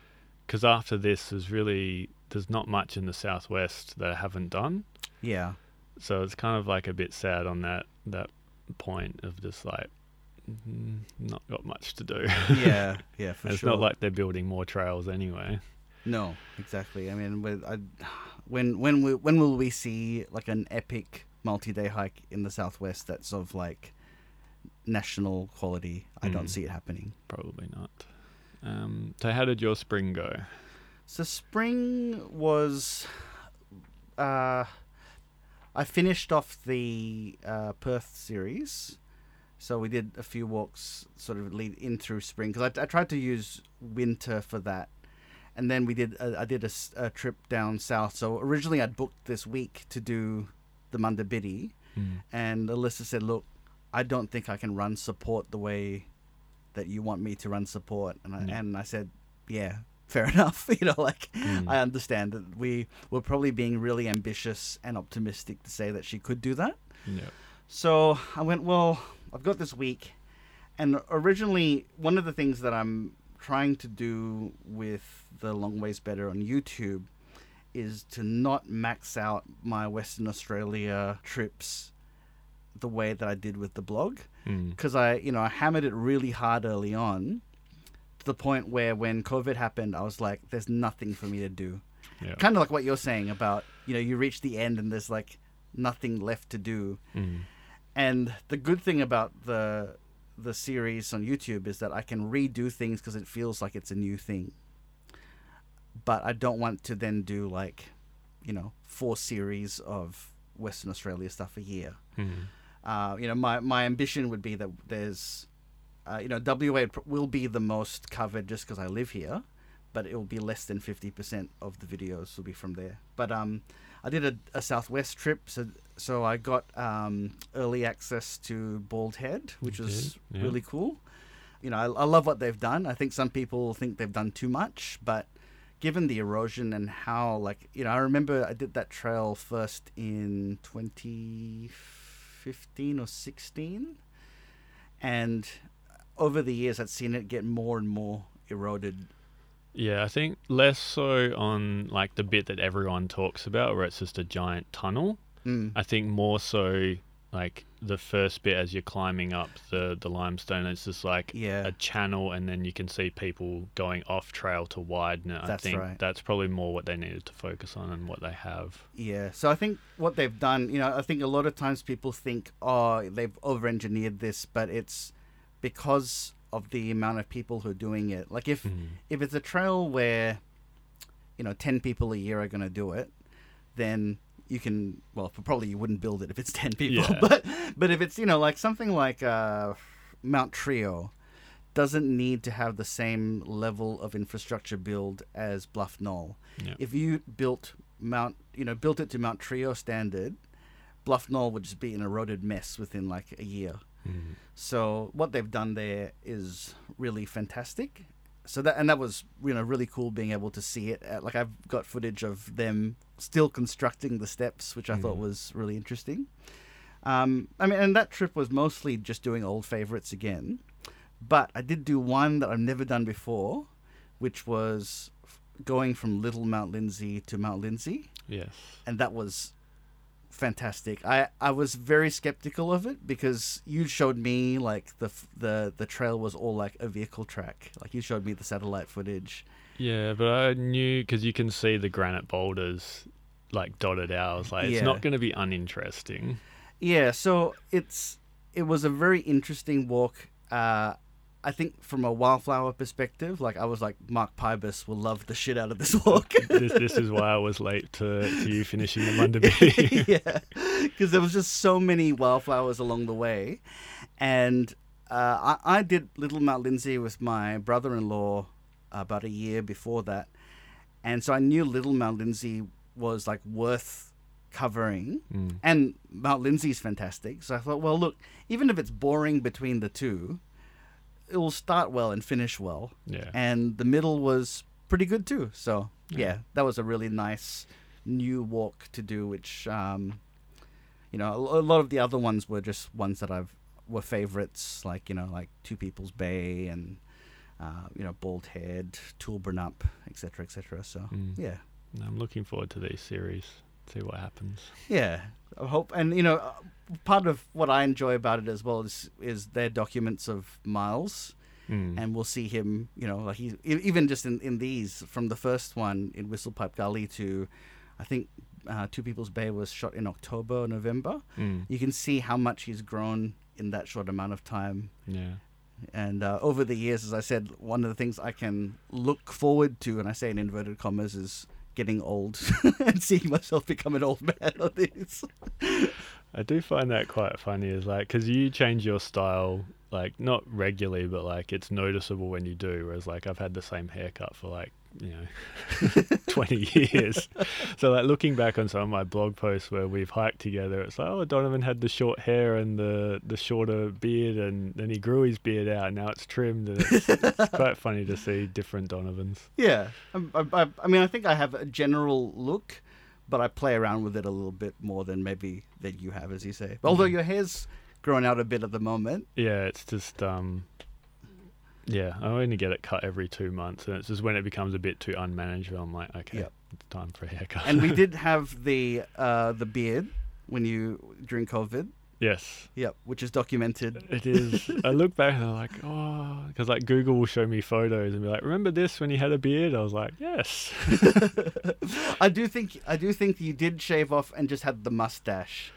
Because after this, there's really there's not much in the southwest that I haven't done. Yeah, So it's kind of like a bit sad on that that point of just like mm, not got much to do. yeah, yeah, for it's sure. It's not like they're building more trails anyway. no, exactly. I mean, with, I, when when we, when will we see like an epic multi-day hike in the southwest that's of like national quality? I don't Mm. see it happening. Probably not. Um, so how did your spring go? So spring was, uh, I finished off the uh, Perth series. So we did a few walks, sort of lead in through spring, because I, I tried to use winter for that, and then we did. A, I did a, a trip down south. So originally I'd booked this week to do the Munda Biddi, hmm. and Alyssa said, "Look, I don't think I can run support the way that you want me to run support." And I, Yeah. and I said, "Yeah, fair enough. you know, like Mm. I understand that we were probably being really ambitious and optimistic to say that she could do that." Yeah. So I went, "Well, I've got this week." And originally, one of the things that I'm trying to do with the Long Ways Better on YouTube is to not max out my Western Australia trips the way that I did with the blog Mm. because I, you know, I hammered it really hard early on to the point where when COVID happened, I was like, there's nothing for me to do. Yeah. Kind of like what you're saying about, you know, you reach the end and there's like nothing left to do. Mm. And the good thing about the the series on YouTube is that I can redo things because it feels like it's a new thing. But I don't want to then do like, you know, four series of Western Australia stuff a year. Mm. Uh, you know, my, my ambition would be that there's, uh, you know, WA will be the most covered just because I live here, but it will be less than 50% of the videos will be from there. But um, I did a, a Southwest trip, so so I got um, early access to Bald Head, which was yeah. really cool. You know, I, I love what they've done. I think some people think they've done too much, but given the erosion and how, like, you know, I remember I did that trail first in 2015 or 16, and over the years I'd seen it get more and more eroded. Yeah, I think less so on like the bit that everyone talks about, where it's just a giant tunnel. Mm. I think more so like the first bit as you're climbing up the the limestone. It's just like Yeah. a channel, and then you can see people going off trail to widen it. That's I think right. that's probably more what they needed to focus on and what they have. Yeah, so I think what they've done, you know, I think a lot of times people think, oh, they've over engineered this, but it's because of the amount of people who are doing it. Like if Mm. if it's a trail where, you know, ten people a year are going to do it, then you can well probably you wouldn't build it if it's ten people, Yeah. but but if it's you know like something like uh, Mount Trio, doesn't need to have the same level of infrastructure build as Bluff Knoll Yeah. if you built Mount, you know, built it to Mount Trio standard, Bluff Knoll would just be an eroded mess within like a year. Mm. So what they've done there is really fantastic. So that and that was you know really cool being able to see it. At, like I've got footage of them still constructing the steps, which I thought Mhm. was really interesting. Um, I mean, and that trip was mostly just doing old favorites again, but I did do one that I've never done before, which was f- going from Little Mount Lindesay to Mount Lindesay Yes. and that was fantastic. I, I was very skeptical of it because you showed me like the the the trail was all like a vehicle track. Like you showed me the satellite footage. Yeah, but I knew because you can see the granite boulders like dotted out. I was like, it's not going to be uninteresting. Yeah, so it's it was a very interesting walk. uh, I think from a wildflower perspective, like I was like Mark Pybus will love the shit out of this walk. this, this is why I was late to, to you finishing the Mundabee. yeah, because there was just so many wildflowers along the way, and uh, I, I did Little Mount Lindesay with my brother-in-law about a year before that, and so I knew Little Mount Lindesay was like worth covering, Mm. and Mount Lindesay's fantastic. So I thought, well, look, even if it's boring between the two, it will start well and finish well, Yeah. and the middle was pretty good too. So Yeah. yeah, that was a really nice new walk to do, which um, you know a a lot of the other ones were just ones that I've were favorites, like you know like Two People's Bay and uh, you know Bald Head, Toolbrunup, etc. etc. So Mm. yeah, I'm looking forward to these series. See what happens. yeah. I hope, and you know, uh, part of what I enjoy about it as well is is their documents of Miles. Mm. and we'll see him. You know, like he even just in, in these from the first one in Whistlepipe Gully to, I think, uh, Two People's Bay was shot in October or November. Mm. You can see how much he's grown in that short amount of time. Yeah. And uh, over the years, as I said, one of the things I can look forward to, and I say in inverted commas, is getting old and seeing myself become an old man on this. I do find that quite funny, is like because you change your style like not regularly, but like it's noticeable when you do. Whereas like I've had the same haircut for like you know twenty years. So like looking back on some of my blog posts where we've hiked together, it's like oh Donovan had the short hair and the the shorter beard, and then he grew his beard out. And now it's trimmed, and it's, it's quite funny to see different Donovans. Yeah, Um, I, I, I mean, I think I have a general look, but I play around with it a little bit more than maybe than you have, as you say. Although your hair's growing out a bit at the moment. Yeah, it's just um yeah, I only get it cut every two months and it's just when it becomes a bit too unmanageable I'm like, okay, Yep. it's time for a haircut. And we did have the uh, the beard when you during COVID. Yes. Yep, which is documented. It is. I look back and I'm like, oh, because like Google will show me photos and be like, remember this when you had a beard? I was like, yes. I do think I do think you did shave off and just had the mustache,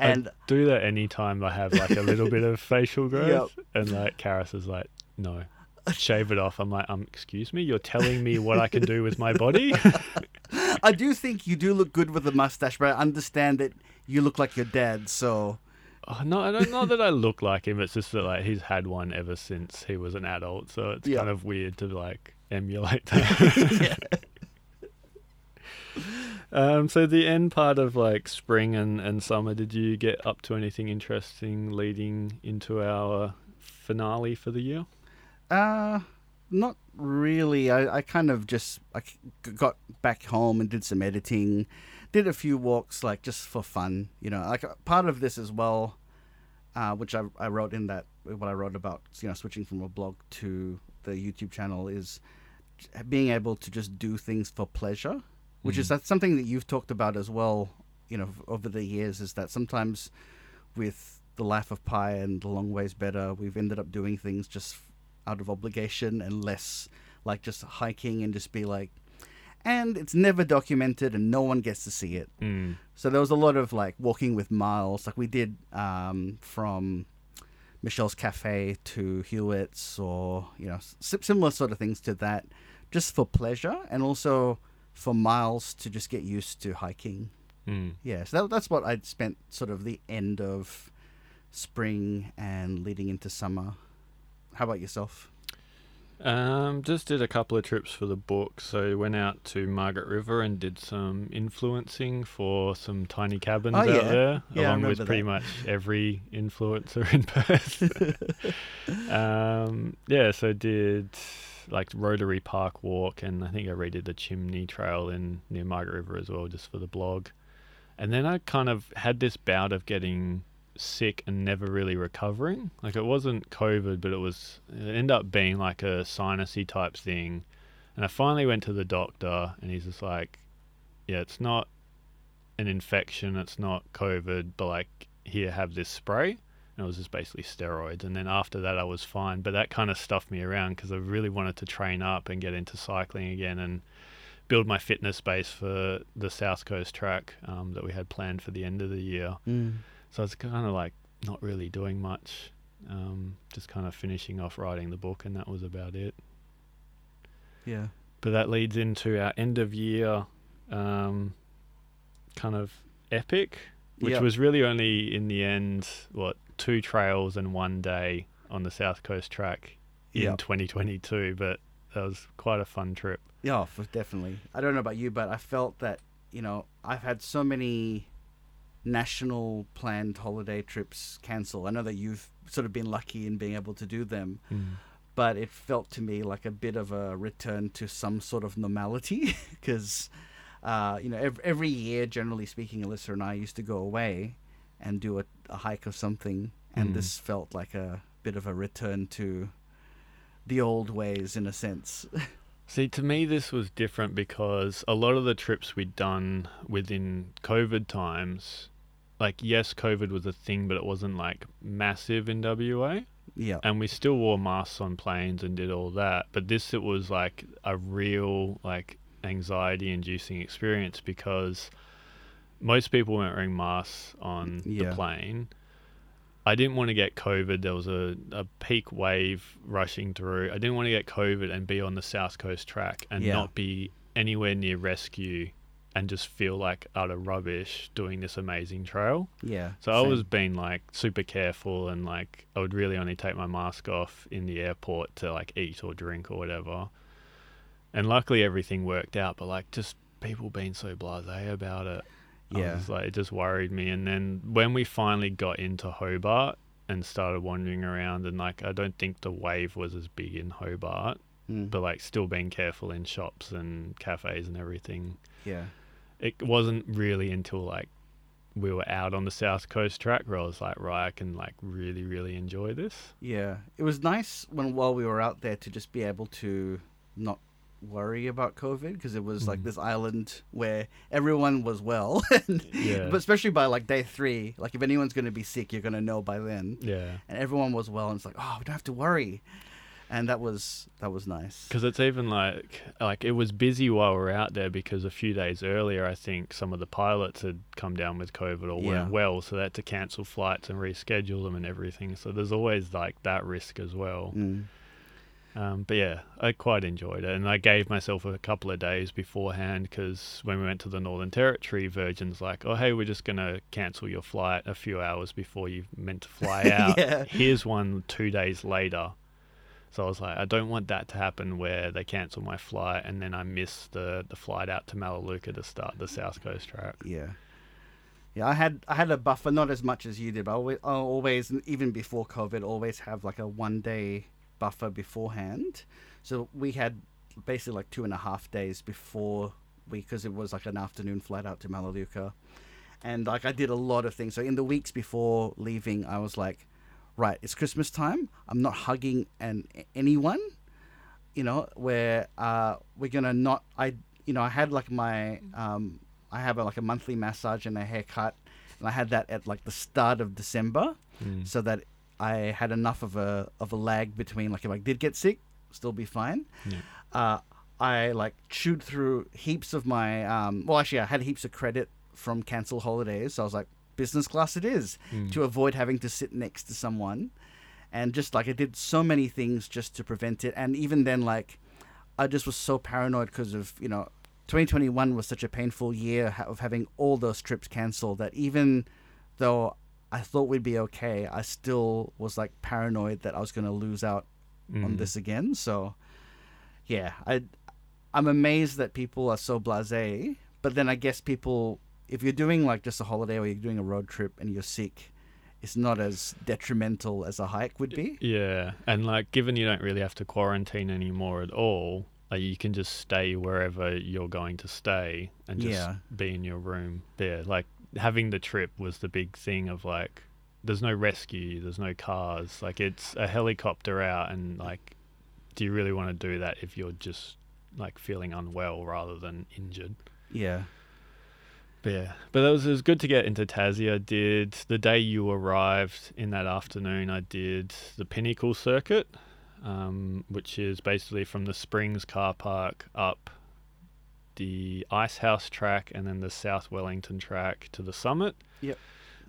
and I do that anytime I have like a little bit of facial growth. And like Karis is like, no, shave it off. I'm like, um, excuse me, you're telling me what I can do with my body? I do think you do look good with the mustache. But I understand that you look like your dad, so Oh, no, I don't not that I look like him. It's just that like he's had one ever since he was an adult, so it's Yeah. kind of weird to like emulate that. um, so the end part of like spring and, and summer, did you get up to anything interesting leading into our finale for the year? Uh, not really. I, I kind of just I got back home and did some editing, did a few walks like just for fun. You know, like uh, part of this as well, uh, which I, I wrote in that what I wrote about. You know, switching from a blog to the YouTube channel is being able to just do things for pleasure, which is Mhm. that's something that you've talked about as well. You know, over the years, is that sometimes with the Life of Py and the Long Ways Better, we've ended up doing things just out of obligation and less like just hiking and just be like, and it's never documented and no one gets to see it. Mm. So there was a lot of like walking with miles, like we did um, from Michelle's Cafe to Hewitt's, or you know, s- similar sort of things to that, just for pleasure and also for miles to just get used to hiking. Mm. Yeah, so that, that's what I'd spent sort of the end of spring and leading into summer. How about yourself? Um, just did a couple of trips for the book. So went out to Margaret River and did some influencing for some tiny cabins Oh, out yeah. there, Yeah, along with remember pretty that. much every influencer in Perth. um, yeah, so did like Rotary Park walk, and I think I redid the Chimney Trail in near Margaret River as well, just for the blog. And then I kind of had this bout of getting sick and never really recovering. Like it wasn't COVID, but it was it ended up being like a sinusy type thing. And I finally went to the doctor, and he's just like, "Yeah, it's not an infection, it's not COVID, but like here, have this spray." And it was just basically steroids. And then after that, I was fine. But that kind of stuffed me around because I really wanted to train up and get into cycling again and build my fitness base for the South Coast track um, that we had planned for the end of the year. Mm. So it's kind of like not really doing much. Um, just kind of finishing off writing the book, and that was about it. Yeah. But that leads into our end of year um, kind of epic, which Yep. was really only in the end, what, two trails and one day on the South Coast track in Yep. 2022. But that was quite a fun trip. Yeah, for definitely. I don't know about you, but I felt that you know I've had so many national planned holiday trips cancel. I know that you've sort of been lucky in being able to do them, but it felt to me like a bit of a return to some sort of normality because uh, you know every, every year, generally speaking, Alyssa and I used to go away and do a, a hike of something, and Mm. this felt like a bit of a return to the old ways in a sense. See, to me, this was different because a lot of the trips we'd done within COVID times, like, yes, COVID was a thing, but it wasn't like massive in WA. yeah. And we still wore masks on planes and did all that. But this, it was like a real, like, anxiety inducing experience because most people weren't wearing masks on Yeah. the plane. I didn't want to get COVID. There was a, a peak wave rushing through. I didn't want to get COVID and be on the South Coast track and Yeah. not be anywhere near rescue and just feel like utter rubbish doing this amazing trail. Yeah. So I was being like super careful and like I would really only take my mask off in the airport to like eat or drink or whatever. And luckily everything worked out, but like just people being so blasé about it. Yeah. was like it just worried me. And then when we finally got into Hobart and started wandering around and like I don't think the wave was as big in Hobart, Mm. but like still being careful in shops and cafes and everything yeah. It wasn't really until like we were out on the south coast track where I was like, right, I can like really, really enjoy this. Yeah. It was nice when while we were out there to just be able to not worry about COVID because it was like Mhm. this island where everyone was well. and, Yeah. But especially by like day three, like if anyone's going to be sick, you're going to know by then. Yeah, And everyone was well, and it's like, oh, we don't have to worry. And that was that was nice. because it's even like like it was busy while we were out there because a few days earlier, I think some of the pilots had come down with COVID or Yeah. weren't well, so they had to cancel flights and reschedule them and everything. So there's always like that risk as well. Mm. Um, but yeah, I quite enjoyed it, and I gave myself a couple of days beforehand because when we went to the Northern Territory, Virgin's like, "Oh, hey, we're just gonna cancel your flight a few hours before you meant to fly out. Yeah. Here's one two days later." So I was like, I don't want that to happen where they cancel my flight and then I miss the the flight out to Melaleuca to start the South Coast track. Yeah. Yeah, I had I had a buffer, not as much as you did, but I always, I always even before COVID, always have like a one day buffer beforehand. So we had basically like two and a half days before we, because it was like an afternoon flight out to Melaleuca, and like I did a lot of things. So in the weeks before leaving, I was like, right, it's Christmas time. I'm not hugging and anyone, you know, where uh, we're gonna not. I you know I had like my um, I have a, like a monthly massage and a haircut, and I had that at like the start of December, Mm. so that I had enough of a of a lag between like if I did get sick, still be fine. Yeah. Uh, I like chewed through heaps of my um, well actually I had heaps of credit from cancel holidays, so I was like business class it is Mm. to avoid having to sit next to someone, and just like I did so many things just to prevent it, and even then like I just was so paranoid because of you know 2021 was such a painful year of having all those trips cancelled that even though I thought we'd be okay, I still was like paranoid that I was going to lose out on Mm. this again. So yeah, I I'm amazed that people are so blasé, but then I guess people if you're doing like just a holiday or you're doing a road trip and you're sick, it's not as detrimental as a hike would be. Yeah, and like given you don't really have to quarantine anymore at all, like you can just stay wherever you're going to stay and just Yeah. be in your room. there. like having the trip was the big thing of like there's no rescue, there's no cars, like it's a helicopter out and like do you really want to do that if you're just like feeling unwell rather than injured? Yeah. But yeah, but it was, it was good to get into Tassie. I did the day you arrived in that afternoon. I did the Pinnacle Circuit, um, which is basically from the Springs car park up the Ice House track and then the South Wellington track to the summit. Yep.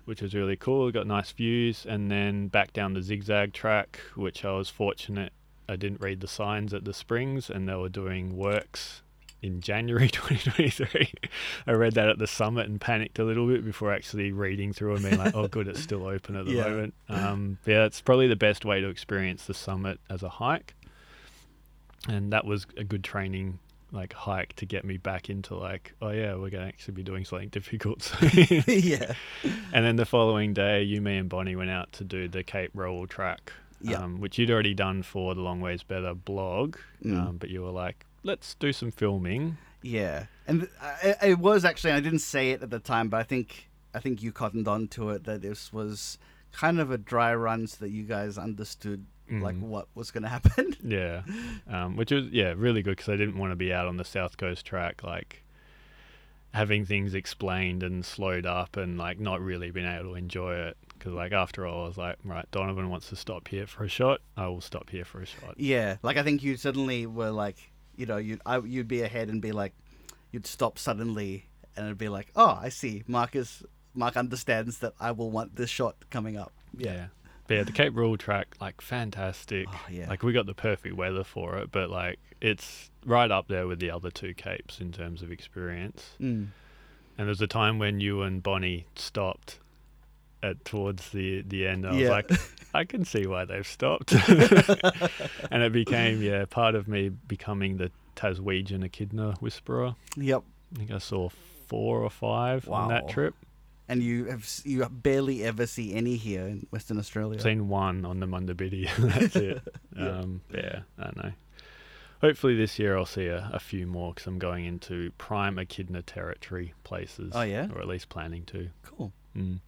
which was really cool. Got nice views, and then back down the zigzag track, which I was fortunate I didn't read the signs at the springs, and they were doing works in January 2023. I read that at the summit and panicked a little bit before actually reading through and being like, "Oh, good, it's still open at the Yeah. moment." Um, yeah, it's probably the best way to experience the summit as a hike, and that was a good training like hike to get me back into like, oh yeah, we're gonna actually be doing something difficult. yeah. And then the following day, you, me, and Bonnie went out to do the Cape Raoul track, Yeah. um, which you'd already done for the Long Ways Better blog. Mm. Um, but you were like, let's do some filming. Yeah, and th- it was actually I didn't say it at the time, but I think I think you cottoned on to it that this was kind of a dry run so that you guys understood like Mm. what was going to happen. Yeah, um, which was yeah really good because I didn't want to be out on the South Coast track like having things explained and slowed up and like not really being able to enjoy it because like after all I was like right Donovan wants to stop here for a shot I will stop here for a shot yeah, like I think you suddenly were like, you know, you'd I, you'd be ahead and be like, you'd stop suddenly, and it'd be like, oh, I see, Marcus. Mark understands that I will want this shot coming up. yeah. But yeah, the Cape Raoul track, like fantastic. Oh, yeah. Like we got the perfect weather for it, but like it's right up there with the other two capes in terms of experience. Mm. And there's a time when you and Bonnie stopped at towards the the end. I was like, I can see why they've stopped. and it became yeah part of me becoming the Taswegian Echidna whisperer. Yep. I think I saw four or five on that trip. And you have you barely ever see any here in Western Australia. I've seen one on the Munda Biddi. and That's it. Yeah. Um, yeah, I don't know. Hopefully this year I'll see a, a few more because I'm going into prime echidna territory places. Oh, yeah? or at least planning to. Cool. Mm.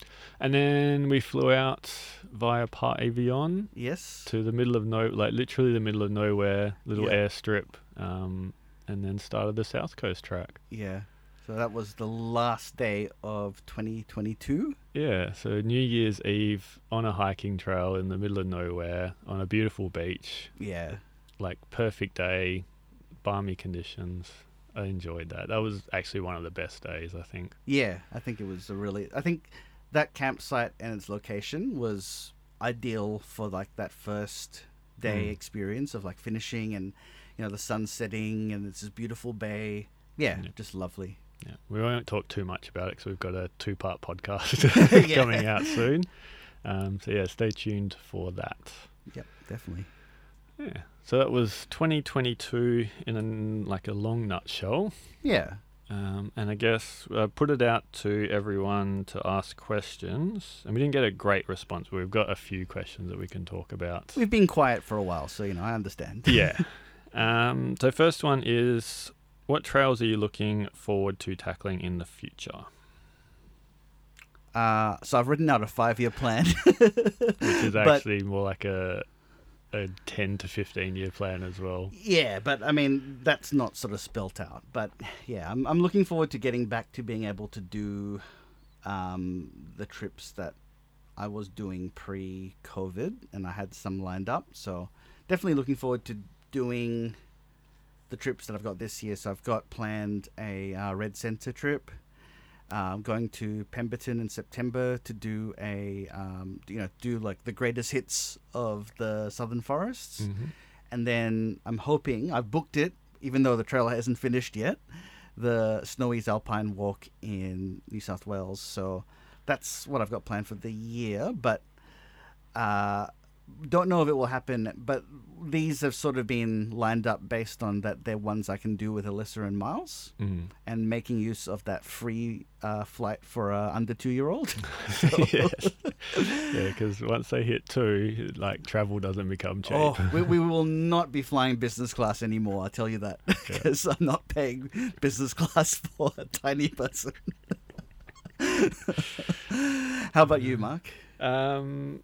And then we flew out via Par Avion Yes. to the middle of no, like literally the middle of nowhere, little airstrip, um, and then started the South Coast track. Yeah. So that was the last day of 2022. Yeah, so New Year's Eve on a hiking trail in the middle of nowhere on a beautiful beach. Yeah. like perfect day, balmy conditions. I enjoyed that. That was actually one of the best days, I think. Yeah, I think it was a really. I think that campsite and its location was ideal for like that first day Mm. experience of like finishing and you know the sun setting and it's this beautiful bay. Yeah, Yeah. just lovely. Yeah, we won't talk too much about it because we've got a two-part podcast coming out soon. Um, so yeah, stay tuned for that. Yep, definitely. Yeah. So that was 2022 in an, like a long nutshell. Yeah. Um, and I guess I put it out to everyone to ask questions, and we didn't get a great response. We've got a few questions that we can talk about. We've been quiet for a while, so you know I understand. yeah. Um, so first one is, what trails are you looking forward to tackling in the future? Uh, so I've written out a five-year plan, Which is But- actually more like a a ten to fifteen year plan as well. Yeah, but I mean that's not sort of spelt out. But yeah, I'm I'm looking forward to getting back to being able to do um, the trips that I was doing pre-COVID, and I had some lined up. So definitely looking forward to doing the trips that I've got this year. So I've got planned a uh, Red Centre trip. I'm going to Pemberton in September to do a um, you know do like the greatest hits of the Southern Forests and then I'm hoping I've booked it, even though the trailer hasn't finished yet. The Snowies Alpine Walk in New South Wales. So that's what I've got planned for the year, but uh, don't know if it will happen. But these have sort of been lined up based on that they're ones I can do with Alyssa and Miles, Mm. and making use of that free uh, flight for a under two year old. Yeah, because once they hit two, like travel doesn't become cheap. Oh, we, we will not be flying business class anymore. I'll tell you that because I'm not paying business class for a tiny person. How about you, Mark? Um,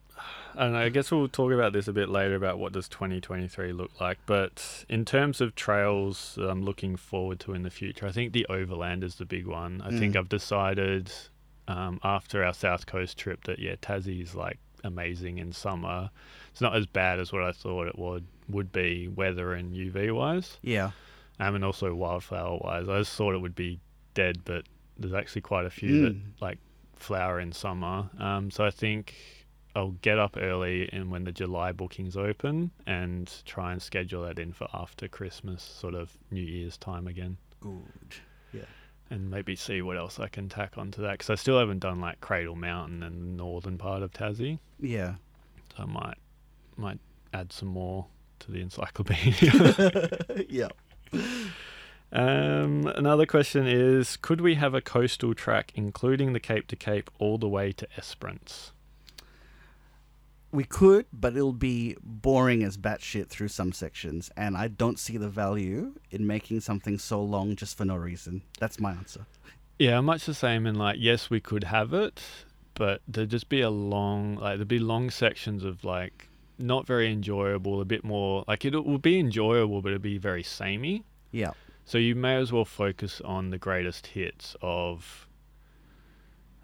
I. I guess we'll talk about this a bit later about what does 2023 look like. But in terms of trails that I'm looking forward to in the future, I think the Overland is the big one. I think Mm. I've decided um, after our South Coast trip that yeah, Tassie is like amazing in summer. It's not as bad as what I thought it would would be weather and UV wise, Yeah, um, and also wildflower wise. I just thought it would be dead, but there's actually quite a few Mm. that like flower in summer. Um, so I think I'll get up early and when the July bookings open and try and schedule that in for after Christmas, sort of New Year's time again. Good. Yeah. And maybe see what else I can tack onto that because I still haven't done like Cradle Mountain and the northern part of Tassie. Yeah. So I might might add some more to the encyclopedia. yeah. Um, another question is Could we have a coastal track including the Cape to Cape all the way to Esperance? We could, but it'll be boring as batshit through some sections, and I don't see the value in making something so long just for no reason. That's my answer. Yeah, much the same in like, yes, we could have it, but there'd just be a long, like, there'd be long sections of like not very enjoyable, a bit more, like, it will be enjoyable, but it'd be very samey. Yeah. So you may as well focus on the greatest hits of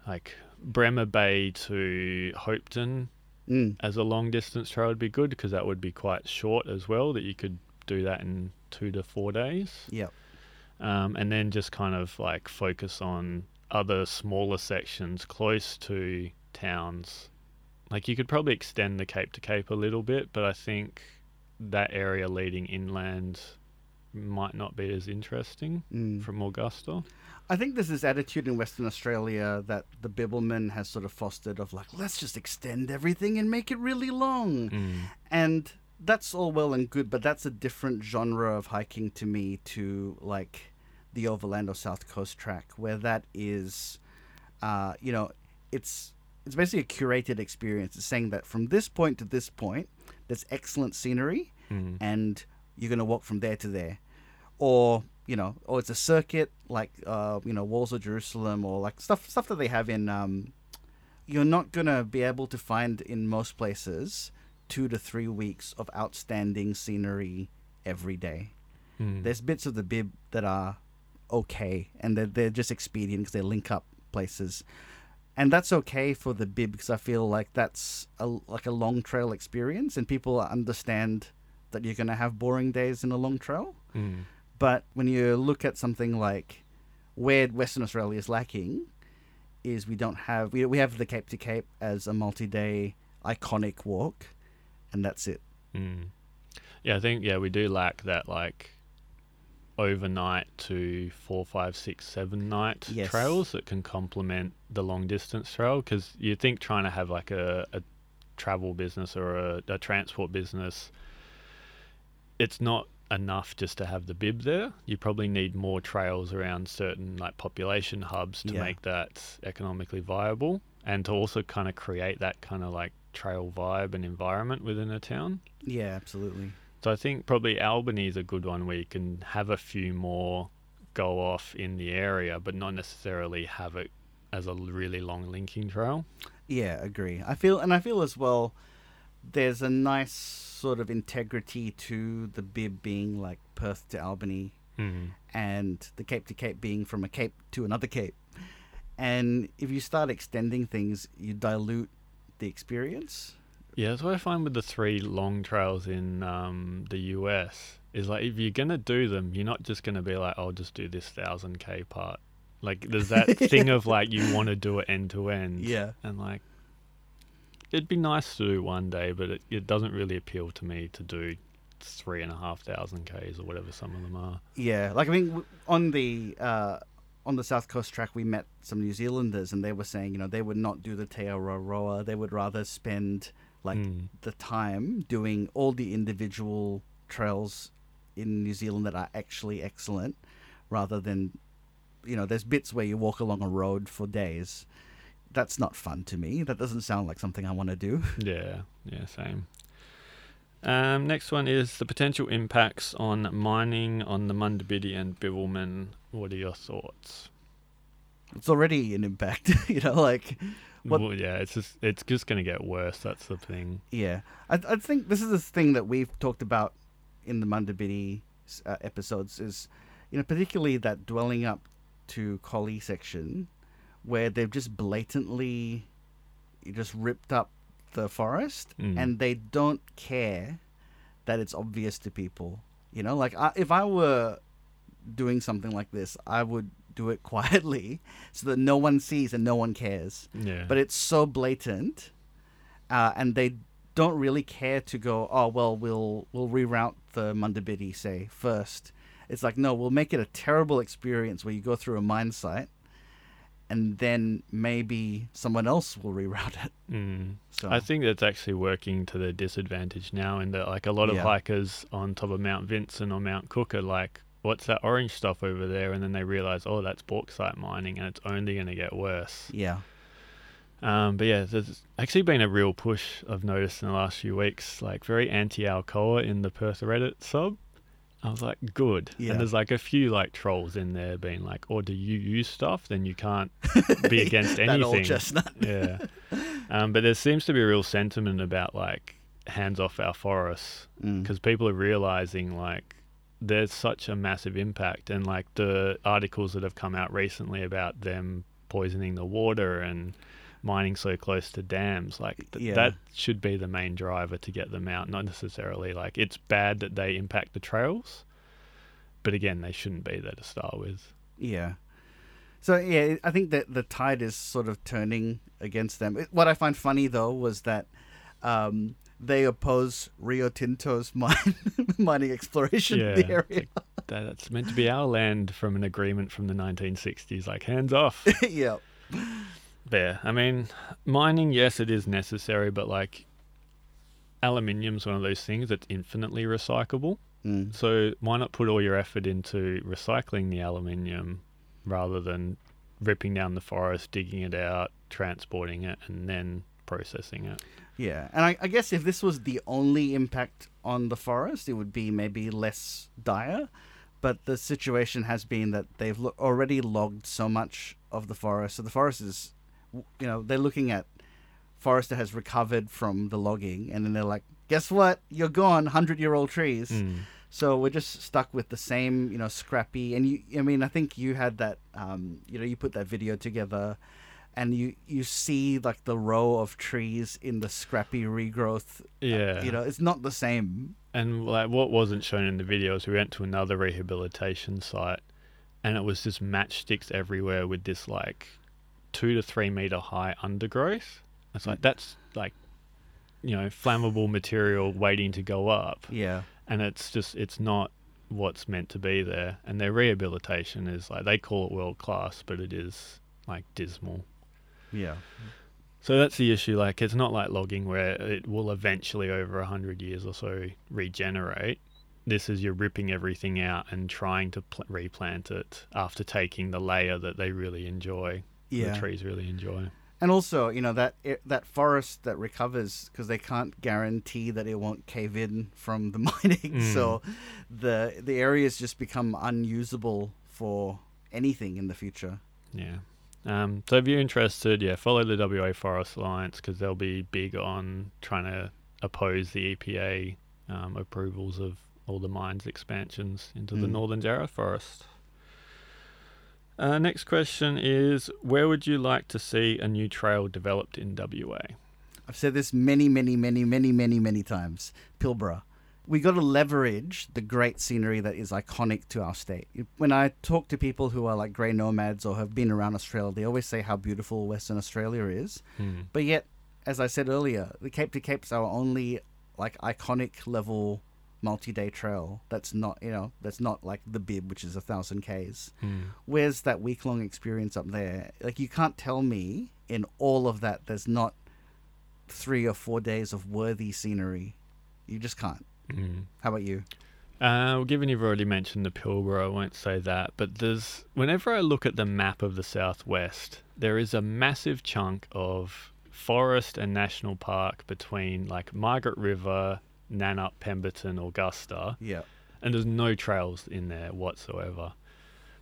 like Bremer Bay to Hopetoun Mm. as a long distance trail would be good because that would be quite short as well. That you could do that in two to four days, Yeah. um, and then just kind of like focus on other smaller sections close to towns. Like you could probably extend the Cape to Cape a little bit, but I think that area leading inland might not be as interesting Mm. from Augusta. I think there's this attitude in Western Australia that the Bibbulmun has sort of fostered of like, let's just extend everything and make it really long. Mm. And that's all well and good, but that's a different genre of hiking to me to like the Overland or South Coast track, where that is, uh, you know, it's it's basically a curated experience. It's saying that from this point to this point, there's excellent scenery, Mm. and you're gonna walk from there to there, or you know, or it's a circuit like uh, you know Walls of Jerusalem or like stuff stuff that they have in. Um, you're not gonna be able to find in most places two to three weeks of outstanding scenery every day. Mm. There's bits of the bib that are okay, and they're, they're just expedient because they link up places, and that's okay for the bib because I feel like that's a, like a long trail experience, and people understand that you're gonna have boring days in a long trail. Mm. But when you look at something like where Western Australia is lacking, is we don't have we we have the Cape to Cape as a multi-day iconic walk, and that's it. Mm. Yeah, I think yeah we do lack that like overnight to four, five, six, seven night Yes. trails that can complement the long distance trail. Because you think trying to have like a, a travel business or a, a transport business, it's not enough just to have the bib there. You probably need more trails around certain like population hubs to Yeah. make that economically viable and to also kind of create that kind of like trail vibe and environment within a town. Yeah, absolutely. So I think probably Albany is a good one where you can have a few more go off in the area, but not necessarily have it as a really long linking trail. Yeah, agree. I feel, and I feel as well. There's a nice sort of integrity to the bib being like Perth to Albany, Mm. and the Cape to Cape being from a cape to another cape. And if you start extending things, you dilute the experience. Yeah, that's what I find with the three long trails in um, the US is like if you're gonna do them, you're not just gonna be like, "I'll just do this thousand k part." Like there's that thing of like you want to do it end to end. Yeah. and like it'd be nice to do one day, but it, it doesn't really appeal to me to do three and a half thousand k's or whatever some of them are. Yeah, like I mean, on the uh, on the South Coast track, we met some New Zealanders, and they were saying, you know, they would not do the Te Araroa. They would rather spend like Mm. the time doing all the individual trails in New Zealand that are actually excellent, rather than, you know, there's bits where you walk along a road for days. That's not fun to me. That doesn't sound like something I want to do. Yeah, yeah, same. Um, next one is the potential impacts on mining on the Munda Biddi and Bibbulmun. What are your thoughts? It's already an impact, you know, like What- Well, yeah, it's just it's just gonna get worse. That's the thing. Yeah, I, I think this is the thing that we've talked about in the Munda Biddi uh, episodes is, you know, particularly that Dwellingup to Collie section, where they've just blatantly just ripped up the forest, Mm. and they don't care that it's obvious to people. You know, like I, if I were doing something like this, I would do it quietly so that no one sees and no one cares. Yeah. But it's so blatant, uh, and they don't really care to go. Oh well, we'll we'll reroute the Munda Biddi say first. It's like no, we'll make it a terrible experience where you go through a mine site, and then maybe someone else will reroute it. Mm. So I think that's actually working to their disadvantage now, in that like a lot of Yeah. hikers on top of Mount Vincent or Mount Cook are like, "What's that orange stuff over there?" And then they realize, "Oh, that's bauxite mining, and it's only going to get worse." yeah, Um, but yeah, there's actually been a real push I've noticed in the last few weeks, like very anti-Alcoa in the Perth Reddit sub. I was like, good. Yeah. And there's like a few like trolls in there being like, "Or do you use stuff? Then you can't be against that old anything." chestnut. yeah. Um, but there seems to be a real sentiment about like hands off our forests Mm. because people are realizing like there's such a massive impact and like the articles that have come out recently about them poisoning the water and mining so close to dams like th- Yeah. that should be the main driver to get them out not necessarily like it's bad that they impact the trails but again they shouldn't be there to start with Yeah. So yeah, I think that the tide is sort of turning against them. It- What I find funny though was that um, they oppose Rio Tinto's mine mining exploration in the Yeah, area. that, that's meant to be our land from an agreement from the 1960s like hands off yeah. There. I mean, mining, yes, it is necessary, but like aluminium's one of those things that's infinitely recyclable. Mm. So why not put all your effort into recycling the aluminium rather than ripping down the forest, digging it out, transporting it, and then processing it? Yeah, and I, I guess if this was the only impact on the forest, it would be maybe less dire. But the situation has been that they've already logged so much of the forest. So the forest is, you know, they're looking at forest that has recovered from the logging, and then they're like, "Guess what? You're gone. Hundred-year-old trees." Mm. So we're just stuck with the same, you know, scrappy. And you, I mean, I think you had that, um, you know, you put that video together, and you you see like the row of trees in the scrappy regrowth. Yeah. You know, it's not the same. And like what wasn't shown in the videos, we went to another rehabilitation site, and it was just matchsticks everywhere with this like two to three meter high undergrowth. It's like mm. that's like you know flammable material waiting to go up, Yeah. and it's just it's not what's meant to be there. And their rehabilitation is like they call it world class, but it is like dismal. Yeah. So that's the issue. Like, it's not like logging where it will eventually, over a hundred years or so, regenerate. This is you're ripping everything out and trying to pl- replant it after taking the layer that they really enjoy. Yeah. The trees really enjoy. And also, you know, that i- that forest that recovers because they can't guarantee that it won't cave in from the mining. Mm. So the the areas just become unusable for anything in the future. Yeah. Um, so if you're interested, yeah, follow the WA Forest Alliance because they'll be big on trying to oppose the EPA um, approvals of all the mines expansions into the Mm. Northern Jarrah Forest. Uh, next question is Where would you like to see a new trail developed in WA? I've said this many, many, many, many, many, many times. Pilbara. We got to leverage the great scenery that is iconic to our state. When I talk to people who are like grey nomads or have been around Australia, they always say how beautiful Western Australia is. Hmm. But yet, as I said earlier, the Cape to Cape's are only like iconic level multi-day trail. That's not you know that's not like the Bib, which is a thousand k's. Hmm. Where's that week-long experience up there? Like you can't tell me in all of that there's not three or four days of worthy scenery. You just can't. Hmm. How about you? Uh, well, given you've already mentioned the Pilbara, I won't say that. But there's whenever I look at the map of the southwest, there is a massive chunk of forest and national park between like Margaret River, Nannup, Pemberton, Augusta, Yeah. and there's no trails in there whatsoever.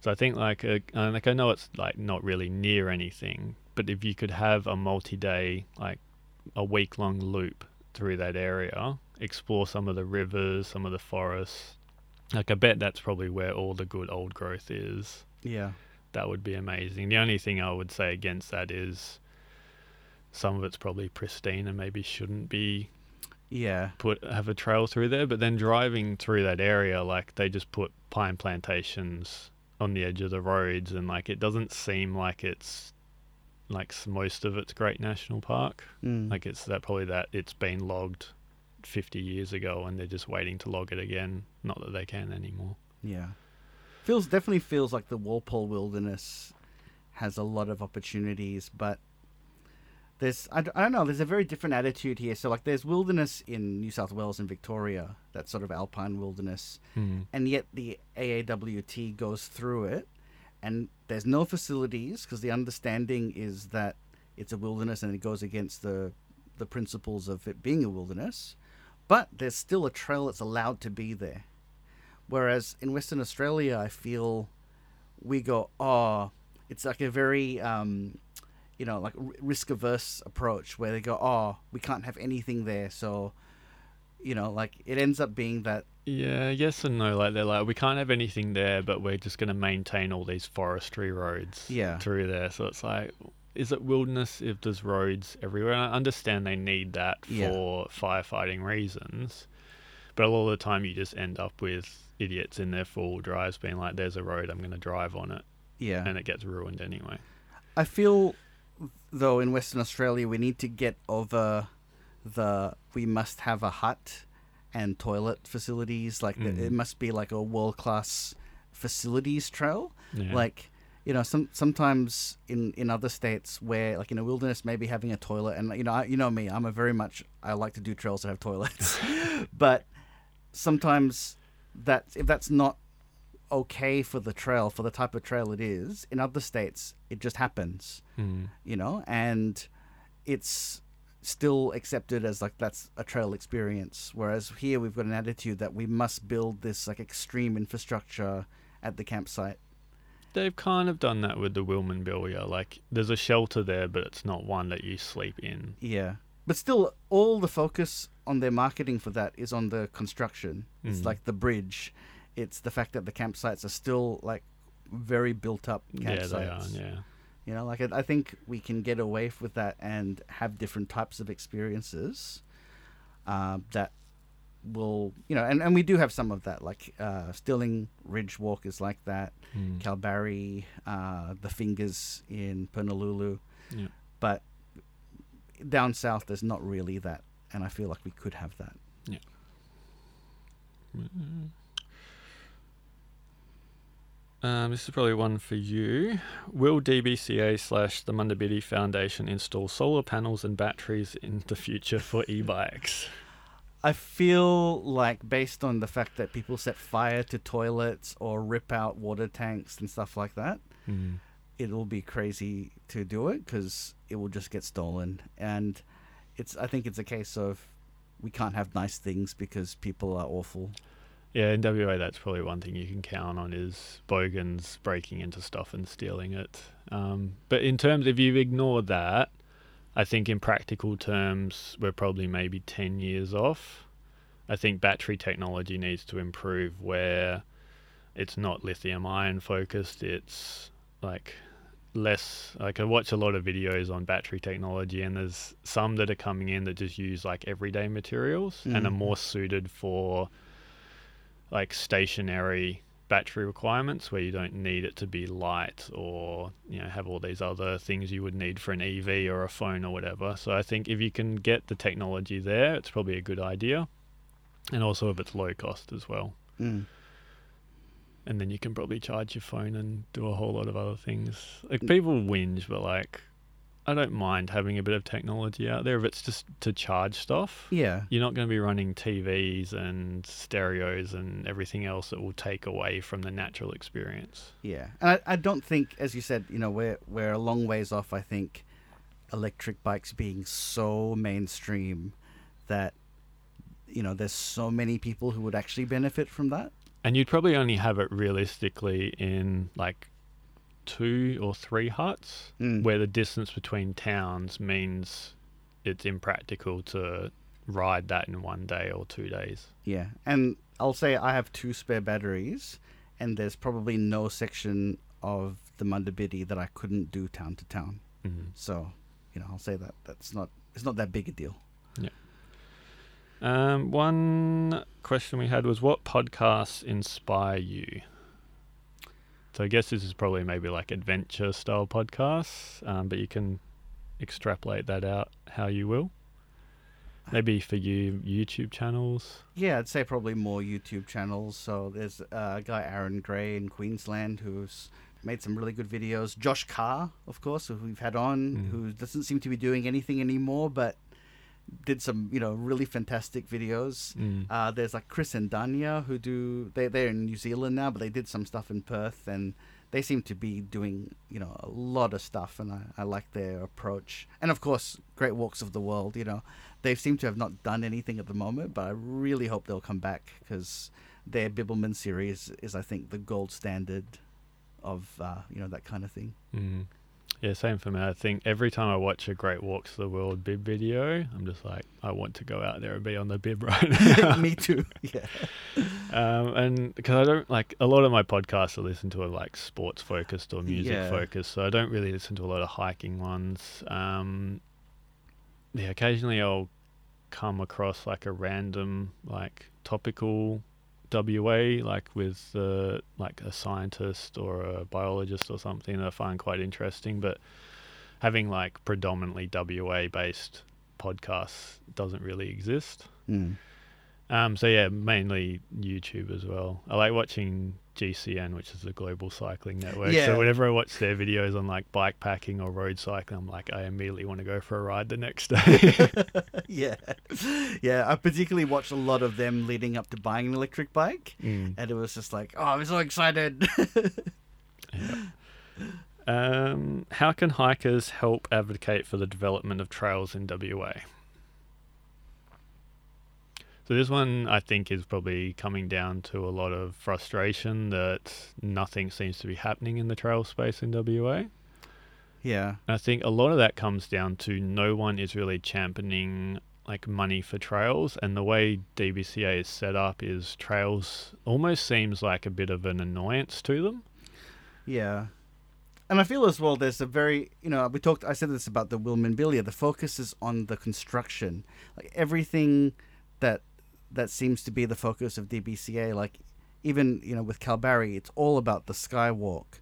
So I think like a, uh, like I know it's like not really near anything, but if you could have a multi-day like a week-long loop through that area, explore some of the rivers, some of the forests. Like I bet that's probably where all the good old growth is. Yeah. That would be amazing. The only thing I would say against that is some of it's probably pristine and maybe shouldn't be Yeah. put have a trail through there. But then driving through that area, like they just put pine plantations on the edge of the roads, and like it doesn't seem like it's like most of it's Great National Park. Mm. Like it's that probably that it's been logged 50 years ago, and they're just waiting to log it again. Not that they can anymore. Yeah. Feels definitely feels like the Walpole Wilderness has a lot of opportunities, but there's I, I don't know. There's a very different attitude here. So like there's wilderness in New South Wales and Victoria, that sort of alpine wilderness, and yet the AAWT goes through it, and there's no facilities because the understanding is that it's a wilderness and it goes against the the principles of it being a wilderness, but there's still a trail that's allowed to be there. Whereas in Western Australia, I feel we go, oh, it's like a very, um, you know, like risk averse approach where they go, oh, we can't have anything there. So, you know, like it ends up being that, Yeah, yes and no. Like they're like, we can't have anything there, but we're just going to maintain all these forestry roads Yeah. through there. So it's like, is it wilderness if there's roads everywhere? And I understand they need that Yeah. for firefighting reasons, but a lot of the time you just end up with idiots in their four-wheel drives being like, "There's a road, I'm going to drive on it," yeah. and it gets ruined anyway. I feel, though, in Western Australia, we need to get over the we must have a hut and toilet facilities. Like, the- Mhm. it must be like a world class facilities trail. Yeah. Like, you know, some sometimes in in other states where, like in a wilderness, maybe having a toilet, and you know, I, you know me, I'm a very much I like to do trails that have toilets, but sometimes that if that's not okay for the trail for the type of trail it is in other states it just happens Mm. you know and it's still accepted as like that's a trail experience whereas here we've got an attitude that we must build this like extreme infrastructure at the campsite They've kind of done that with the Wiilman Bilya. Like, there's a shelter there, but it's not one that you sleep in. yeah but still all the focus on their marketing for that is on the construction it's Mm. like the bridge it's the fact that the campsites are still like very built up campsites Yeah, they are. Yeah. You know, like I, I think we can get away with that and have different types of experiences um, that will, you know, and, and we do have some of that. Like uh, Stirling Ridge Walk is like that. Mm. Kalbarri, uh, the Fingers in Purnululu, Yeah. but down south there's not really that, and I feel like we could have that. Um, this is probably one for you. Will DBCA slash the Munda Biddi Foundation install solar panels and batteries in the future for e-bikes? I feel like based on the fact that people set fire to toilets or rip out water tanks and stuff like that, Mm. it'll be crazy to do it because it will just get stolen and it's i think it's a case of we can't have nice things because people are awful Yeah, in WA, that's probably one thing you can count on is bogans breaking into stuff and stealing it. Um, but in terms, if you ignore that, I think in practical terms, we're probably maybe 10 years off. I think battery technology needs to improve where it's not lithium ion focused, it's like less like I watch a lot of videos on battery technology and there's some that are coming in that just use like everyday materials and are Mm. more suited for like stationary battery requirements where you don't need it to be light or you know have all these other things you would need for an EV or a phone or whatever. So I think if you can get the technology there, it's probably a good idea. And also if it's low cost as well. mm. And then you can probably charge your phone and do a whole lot of other things. Like people whinge, but like I don't mind having a bit of technology out there if it's just to charge stuff. yeah You're not going to be running TVs and stereos and everything else that will take away from the natural experience. yeah and I, I don't think as you said you know we're we're a long ways off i think electric bikes being so mainstream that you know there's so many people who would actually benefit from that And you'd probably only have it realistically in like two or three huts Mm. where the distance between towns means it's impractical to ride that in one day or two days. Yeah, and I'll say I have two spare batteries, and there's probably no section of the Munda Biddi that I couldn't do town to town. Mhm. So, you know, I'll say that that's not it's not that big a deal. Um, one question we had was what podcasts inspire you? So I guess this is probably maybe like adventure style podcasts, um, but you can extrapolate that out how you will. Maybe for you, YouTube channels. Yeah, I'd say probably more YouTube channels. So there's a guy Aaron Gray in Queensland who's made some really good videos. Josh Carr, of course, who we've had on, Mm. who doesn't seem to be doing anything anymore, but did some you know really fantastic videos. Mm. Uh, there's like Chris and Danya who do they they're in New Zealand now, but they did some stuff in Perth and they seem to be doing you know a lot of stuff and I, I like their approach. And of course, Great Walks of the World. You know, they seem to have not done anything at the moment, but I really hope they'll come back because their Bibbulmun series is I think the gold standard of uh, you know that kind of thing. Mm. Yeah, same for me. I think every time I watch a Great Walks of the World bib video, I'm just like, I want to go out there and be on the bib right now. Me too. Yeah. um, and because I don't like a lot of my podcasts I listen to are like sports focused or music Yeah. focused, so I don't really listen to a lot of hiking ones. Um, yeah, occasionally I'll come across like a random like topical WA, like with uh, like a scientist or a biologist or something that I find quite interesting, but having like predominantly WA based podcasts doesn't really exist. Mm. Um, so yeah, mainly YouTube as well. I like watching GCN, which is the Global Cycling Network. Yeah. So whenever I watch their videos on like bike packing or road cycling, I'm like, I immediately want to go for a ride the next day. yeah, yeah. I particularly watched a lot of them leading up to buying an electric bike, Mm. and it was just like, oh, I'm so excited. Um, how can hikers help advocate for the development of trails in WA? So this one I think is probably coming down to a lot of frustration that nothing seems to be happening in the trail space in WA. yeah, And I think a lot of that comes down to no one is really championing like money for trails and the way DBCA is set up is trails almost seems like a bit of an annoyance to them. yeah. And I feel as well. There's a very, you know, we talked. I said this about the Wiilman Bilya. The focus is on the construction, like everything that that seems to be the focus of DBCA. Like even you know with Kalbarri, it's all about the skywalk.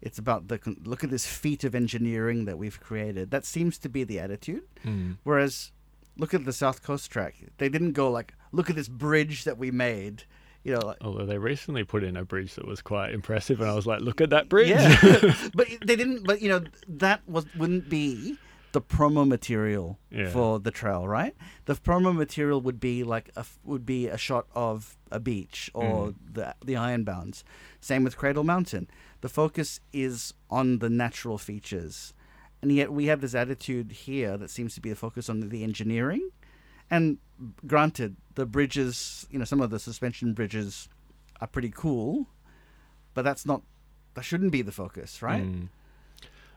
It's about the look at this feat of engineering that we've created. That seems to be the attitude. Hmm. Whereas, look at the South Coast track. They didn't go like, look at this bridge that we made. You know, like, Although they recently put in a bridge that was quite impressive, and I was like, "Look at that bridge!" yeah. but they didn't. But you know, that was wouldn't be the promo material Yeah. for the trail, right? The promo material would be like a would be a shot of a beach or Mm. the the Ironbounds. Same with Cradle Mountain. The focus is on the natural features, and yet we have this attitude here that seems to be a focus on the engineering. And granted, the bridges, you know, some of the suspension bridges are pretty cool, but that's not that shouldn't be the focus, right? Mm.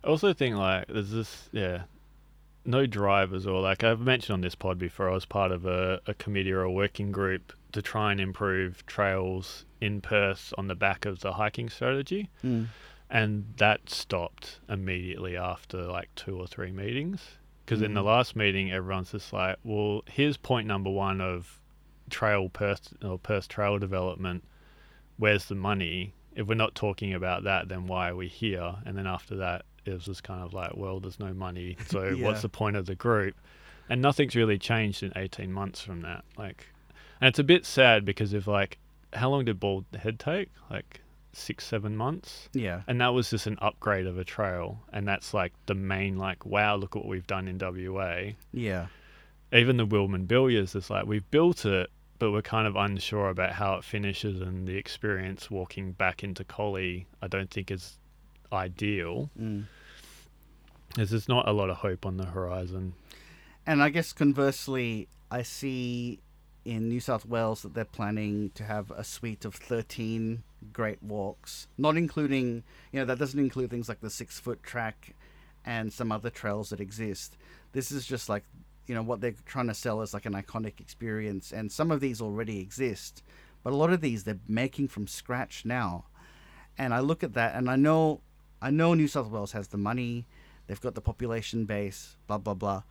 I also think like there's this yeah, no drivers or like I've mentioned on this pod before. I was part of a, a committee or a working group to try and improve trails in Perth on the back of the hiking strategy, Mm. and that stopped immediately after like two or three meetings. Because in the Mm. last meeting, everyone's just like, "Well, here's point number one of trail Perth or Perth trail development. Where's the money? If we're not talking about that, then why are we here?" And then after that, it was just kind of like, "Well, there's no money, so Yeah. what's the point of the group?" And nothing's really changed in 18 months from that. Like, and it's a bit sad because if like, how long did Bald Head take? Like six, seven months Yeah. and that was just an upgrade of a trail and that's like the main like wow look what we've done in WA Yeah. even the Wilman Billiards is like we've built it but we're kind of unsure about how it finishes and the experience walking back into Collie I don't think is ideal Mm. There's just not a lot of hope on the horizon And I guess conversely, I see in New South Wales that they're planning to have a suite of 13 great walks, not including, you know, that doesn't include things like the six foot track and some other trails that exist. This is just like, you know, what they're trying to sell as like an iconic experience. And some of these already exist, but a lot of these they're making from scratch now. And I look at that and I know, I know New South Wales has the money, they've got the population base, blah, blah, blah.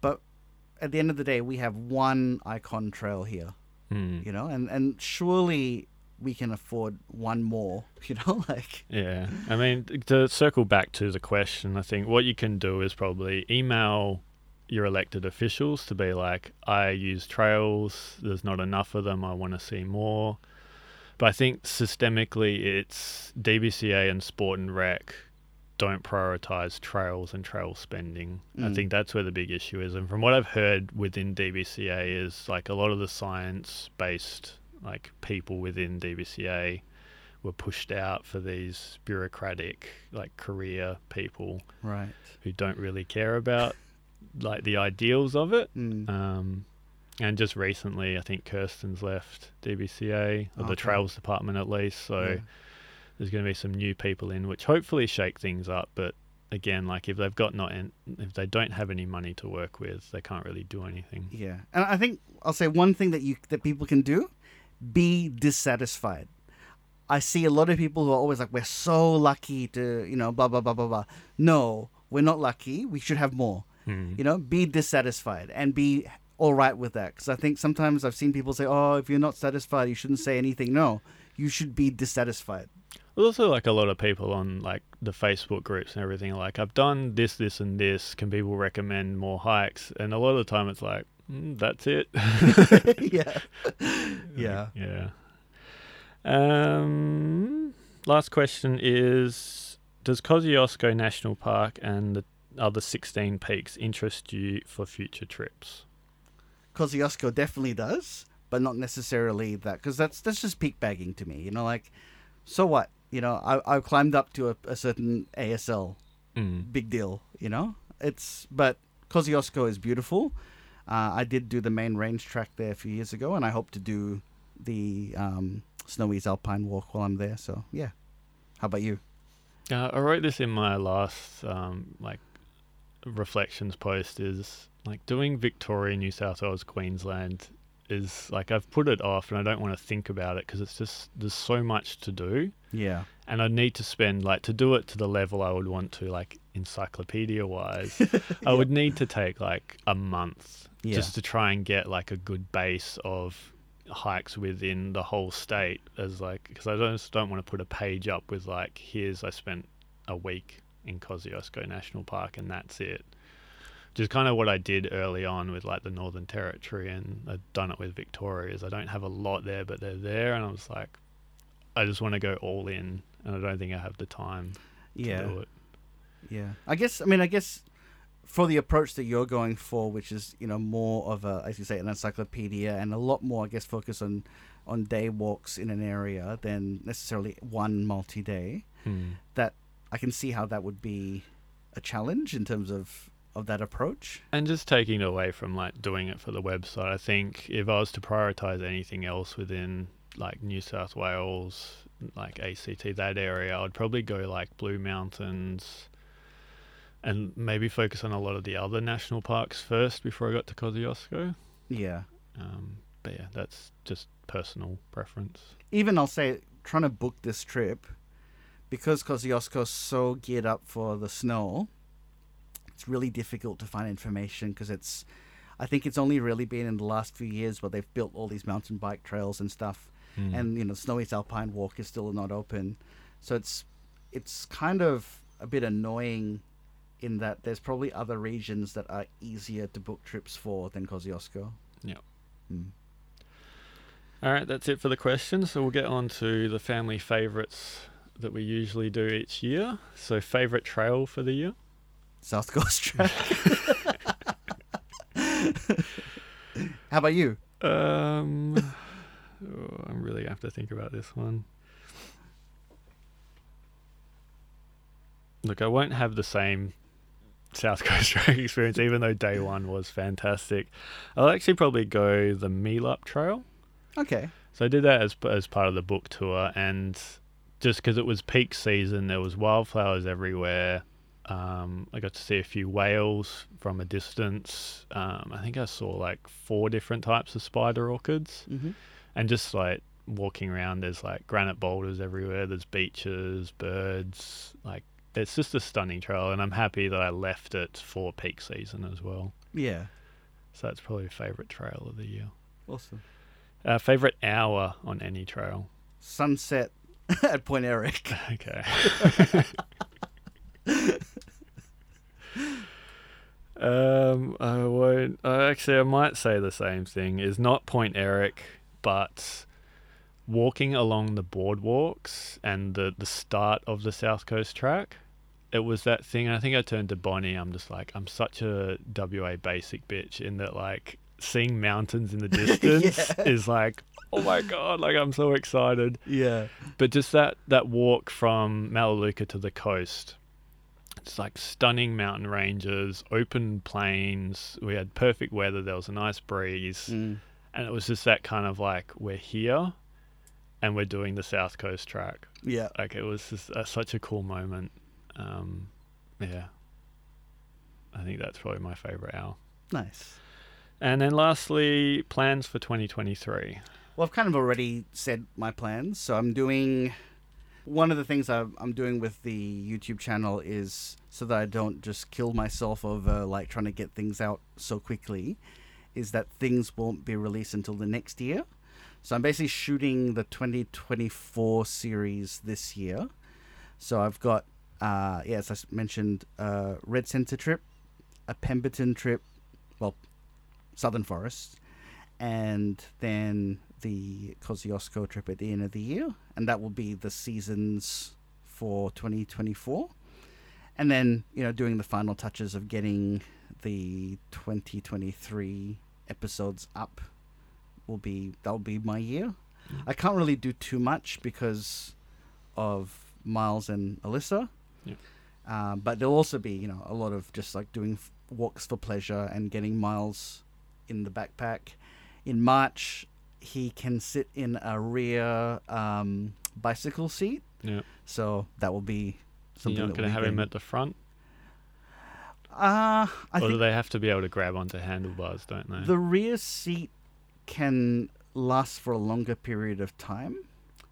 But at the end of the day, we have one icon trail here, Hmm. you know, and, and surely we can afford one more. You know, like Yeah, I mean to circle back to the question, I think what you can do is probably email your elected officials to be like, I use trails. There's not enough of them. I want to see more. But I think systemically, it's DBCA and Sport and Rec don't prioritize trails and trail spending. I Mm. think that's where the big issue is. And from what I've heard within DBCA is like a lot of the science based like people within DBCA were pushed out for these bureaucratic like career people right. who don't really care about like the ideals of it. Mm. Um, and just recently, I think Kirsten's left DBCA or Okay. the Trails Department at least. So Yeah. There's going to be some new people in, which hopefully shake things up. But again, like if they've got not, in, if they don't have any money to work with, they can't really do anything. Yeah, and I think I'll say one thing that you that people can do: be dissatisfied. I see a lot of people who are always like, "We're so lucky to, you know, blah blah blah blah blah." No, we're not lucky. We should have more. Hmm. You know, be dissatisfied and be all right with that. Because I think sometimes I've seen people say, "Oh, if you're not satisfied, you shouldn't say anything." No, you should be dissatisfied. There's also like a lot of people on like the Facebook groups and everything. Like I've done this, this, and this. Can people recommend more hikes? And a lot of the time, it's like mm, that's it. yeah, yeah. Yeah. Um, last question is Does Kosciuszko National Park and the other 16 peaks interest you for future trips? Kosciuszko definitely does, but not necessarily that because that's that's just peak bagging to me. You know, like so what? You know, I I climbed up to a, a certain ASL, Mm. big deal. You know, it's but Kosciuszko is beautiful. Uh, I did do the main range track there a few years ago, and I hope to do the um, Snowies Alpine Walk while I'm there. So yeah, how about you? Uh, I wrote this in my last um, like reflections post. Is like doing Victoria, New South Wales, Queensland is like I've put it off, and I don't want to think about it because it's just there's so much to do. Yeah, and I need to spend like to do it to the level I would want to, like encyclopedia wise. I would need to take like a month Yeah. just to try and get like a good base of hikes within the whole state as like because I don't, just don't want to put a page up with like here's I spent a week in Kosciuszko National Park and that's it. Which is kind of what I did early on with like the Northern Territory and I've done it with Victoria is I don't have a lot there but they're there and I was like I just want to go all in and I don't think I have the time to yeah. do it. Yeah, I guess. I mean, I guess for the approach that you're going for, which is you know more of a, as you say, an encyclopedia, and a lot more, I guess, focus on on day walks in an area than necessarily one multi-day. Hmm. That I can see how that would be a challenge in terms of of that approach. And just taking it away from like doing it for the website, I think if I was to prioritize anything else within like New South Wales, like ACT, that area, I'd probably go like Blue Mountains and maybe focus on a lot of the other national parks first before I got to Kosciuszko. Yeah. Um, but yeah, that's just personal preference. Even I'll say trying to book this trip because Kosciuszko's so geared up for the snow. It's really difficult to find information because it's. I think it's only really been in the last few years where they've built all these mountain bike trails and stuff, Hmm. and you know, Snowies Alpine Walk is still not open, so it's it's kind of a bit annoying in that there's probably other regions that are easier to book trips for than Kosciuszko. Yeah. Mm. All right, that's it for the questions. So we'll get on to the family favourites that we usually do each year. So, favourite trail for the year? South Coast Track. How about you? Um, oh, I'm really gonna have to think about this one. Look, I won't have the same South Coast track experience, even though day one was fantastic. I'll actually probably go the Meelup Trail. Okay. So I did that as as part of the book tour, and just because it was peak season, there was wildflowers everywhere. Um, I got to see a few whales from a distance. Um, I think I saw like four different types of spider orchids, Mm-hmm. and just like walking around, there's like granite boulders everywhere. There's beaches, birds. Like it's just a stunning trail, and I'm happy that I left it for peak season as well. Yeah. So that's probably a favorite trail of the year. Awesome. Uh, favorite hour on any trail. sunset at Point Eric. Okay. um, I won't. Actually, I might say the same thing. Is not Point Eric, but walking along the boardwalks and the the start of the South Coast track. It was that thing. I think I turned to Bonnie. I'm just like, I'm such a WA basic bitch in that, like, seeing mountains in the distance Yeah. is like, oh my god, like I'm so excited. Yeah. But just that that walk from Melaleuca to the coast, it's like stunning mountain ranges, open plains. We had perfect weather. There was a nice breeze, Mm. and it was just that kind of like we're here, and we're doing the South Coast track. Yeah. Like it was just uh, such a cool moment. Um, yeah, I think that's probably my favorite hour. Nice. And then lastly, plans for 2023. Well, I've kind of already said my plans. So I'm doing one of the things I'm, I'm doing with the YouTube channel is so that I don't just kill myself over like trying to get things out so quickly, is that things won't be released until the next year. So I'm basically shooting the 2024 series this year. So I've got, uh, yeah, as I mentioned, uh, Red Center trip, a Pemberton trip, well, Southern Forest, and then the Kosciuszko trip at the end of the year, and that will be the seasons for 2024. And then, you know, doing the final touches of getting the 2023 episodes up will be that'll be my year. I can't really do too much because of Miles and Alyssa. Yeah. Um, but there'll also be, you know, a lot of just like doing f- walks for pleasure and getting Miles in the backpack. In March, he can sit in a rear um, bicycle seat, Yeah, so that will be something. you're not that going to have him at the front, Uh, I or do they have to be able to grab onto handlebars? Don't they? the rear seat can last for a longer period of time.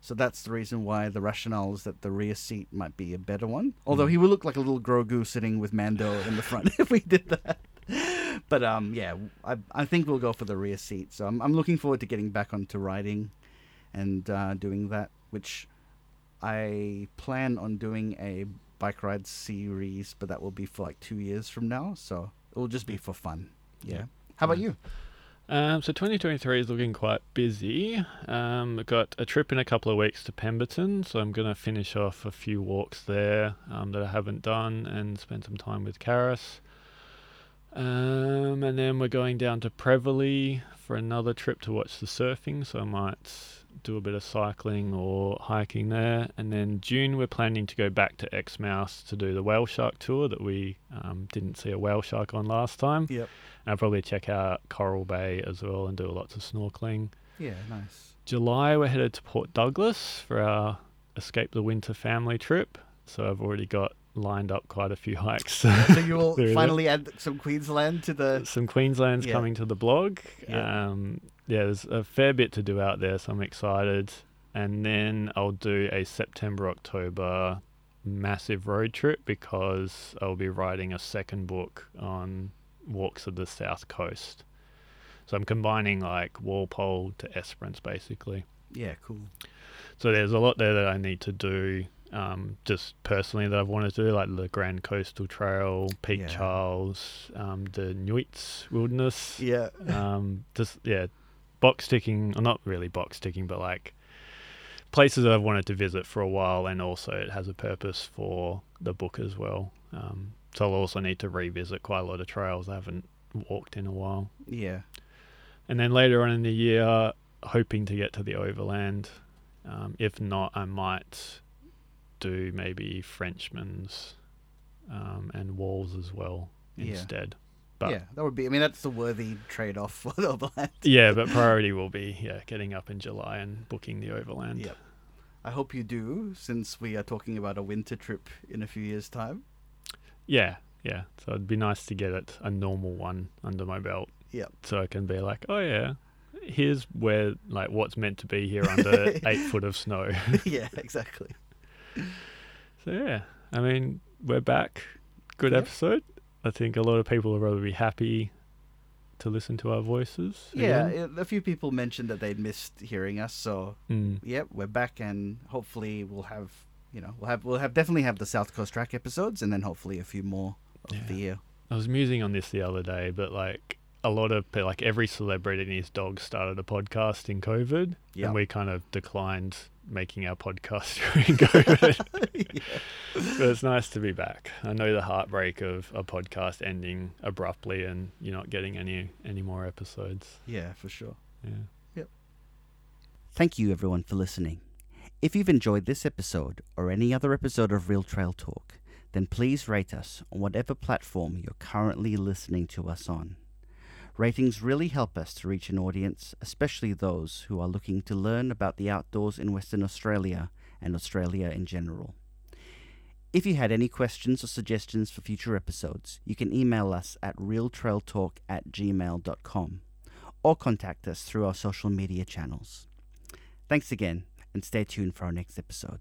So that's the reason why the rationale is that the rear seat might be a better one. Although Mm. he would look like a little Grogu sitting with Mando in the front if we did that. But um, yeah, I I think we'll go for the rear seat. So I'm I'm looking forward to getting back onto riding, and uh, doing that, which I plan on doing a bike ride series, but that will be for like two years from now. So it will just be for fun. Yeah. Yeah. How about you? Um, so 2023 is looking quite busy. Um, I've got a trip in a couple of weeks to Pemberton, so I'm going to finish off a few walks there um, that I haven't done and spend some time with Karis. Um, and then we're going down to Prevelly for another trip to watch the surfing, so I might do a bit of cycling or hiking there. And then June, we're planning to go back to Exmouth to do the whale shark tour that we um, didn't see a whale shark on last time. Yep. And I'll probably check out Coral Bay as well and do lots of snorkeling. Yeah, nice. July, we're headed to Port Douglas for our Escape the Winter family trip. So I've already got lined up quite a few hikes. So you will There is it. finally add some Queensland to the. Some Queensland's Yeah. coming to the blog. Yeah. Um, yeah, there's a fair bit to do out there, so I'm excited. And then I'll do a September October massive road trip because I'll be writing a second book on walks of the south coast. So I'm combining like Walpole to Esperance basically. Yeah, cool. So there's a lot there that I need to do, um, just personally that I've wanted to do, like the Grand Coastal Trail, Peak Yeah. Charles, um, the Nuyts Wilderness. Yeah. Um, just yeah, box ticking, or not really box ticking, but like places that I've wanted to visit for a while, and also it has a purpose for the book as well. Um, so I'll also need to revisit quite a lot of trails I haven't walked in a while. Yeah. And then later on in the year, hoping to get to the overland. Um, if not, I might do maybe Frenchman's um, and Walls as well Yeah. instead. But yeah, that would be. I mean, that's the worthy trade-off for the overland. yeah, but priority will be yeah getting up in July and booking the overland. Yep. I hope you do, since we are talking about a winter trip in a few years' time. Yeah, yeah. So it'd be nice to get it a normal one under my belt. Yep. So I can be like, oh yeah, here's where like what's meant to be here under eight foot of snow. yeah, exactly. So yeah, I mean, we're back. Good Yeah. episode. I think a lot of people will probably be happy to listen to our voices. Yeah, again. a few people mentioned that they missed hearing us, so Mm. yep, we're back, and hopefully we'll have you know we'll have we'll have definitely have the South Coast track episodes, and then hopefully a few more of Yeah. the year. I was musing on this the other day, but like a lot of like every celebrity and his dog started a podcast in COVID, Yeah. and we kind of declined making our podcast during COVID. yeah. but it's nice to be back. I know the heartbreak of a podcast ending abruptly and you're not getting any any more episodes. yeah, for sure. Yeah. Yep. Thank you, everyone, for listening. If you've enjoyed this episode or any other episode of Real Trail Talk, then please rate us on whatever platform you're currently listening to us on. Ratings really help us to reach an audience, especially those who are looking to learn about the outdoors in Western Australia and Australia in general. If you had any questions or suggestions for future episodes, you can email us at realtrailtalk at gmail.com or contact us through our social media channels. Thanks again, and stay tuned for our next episode.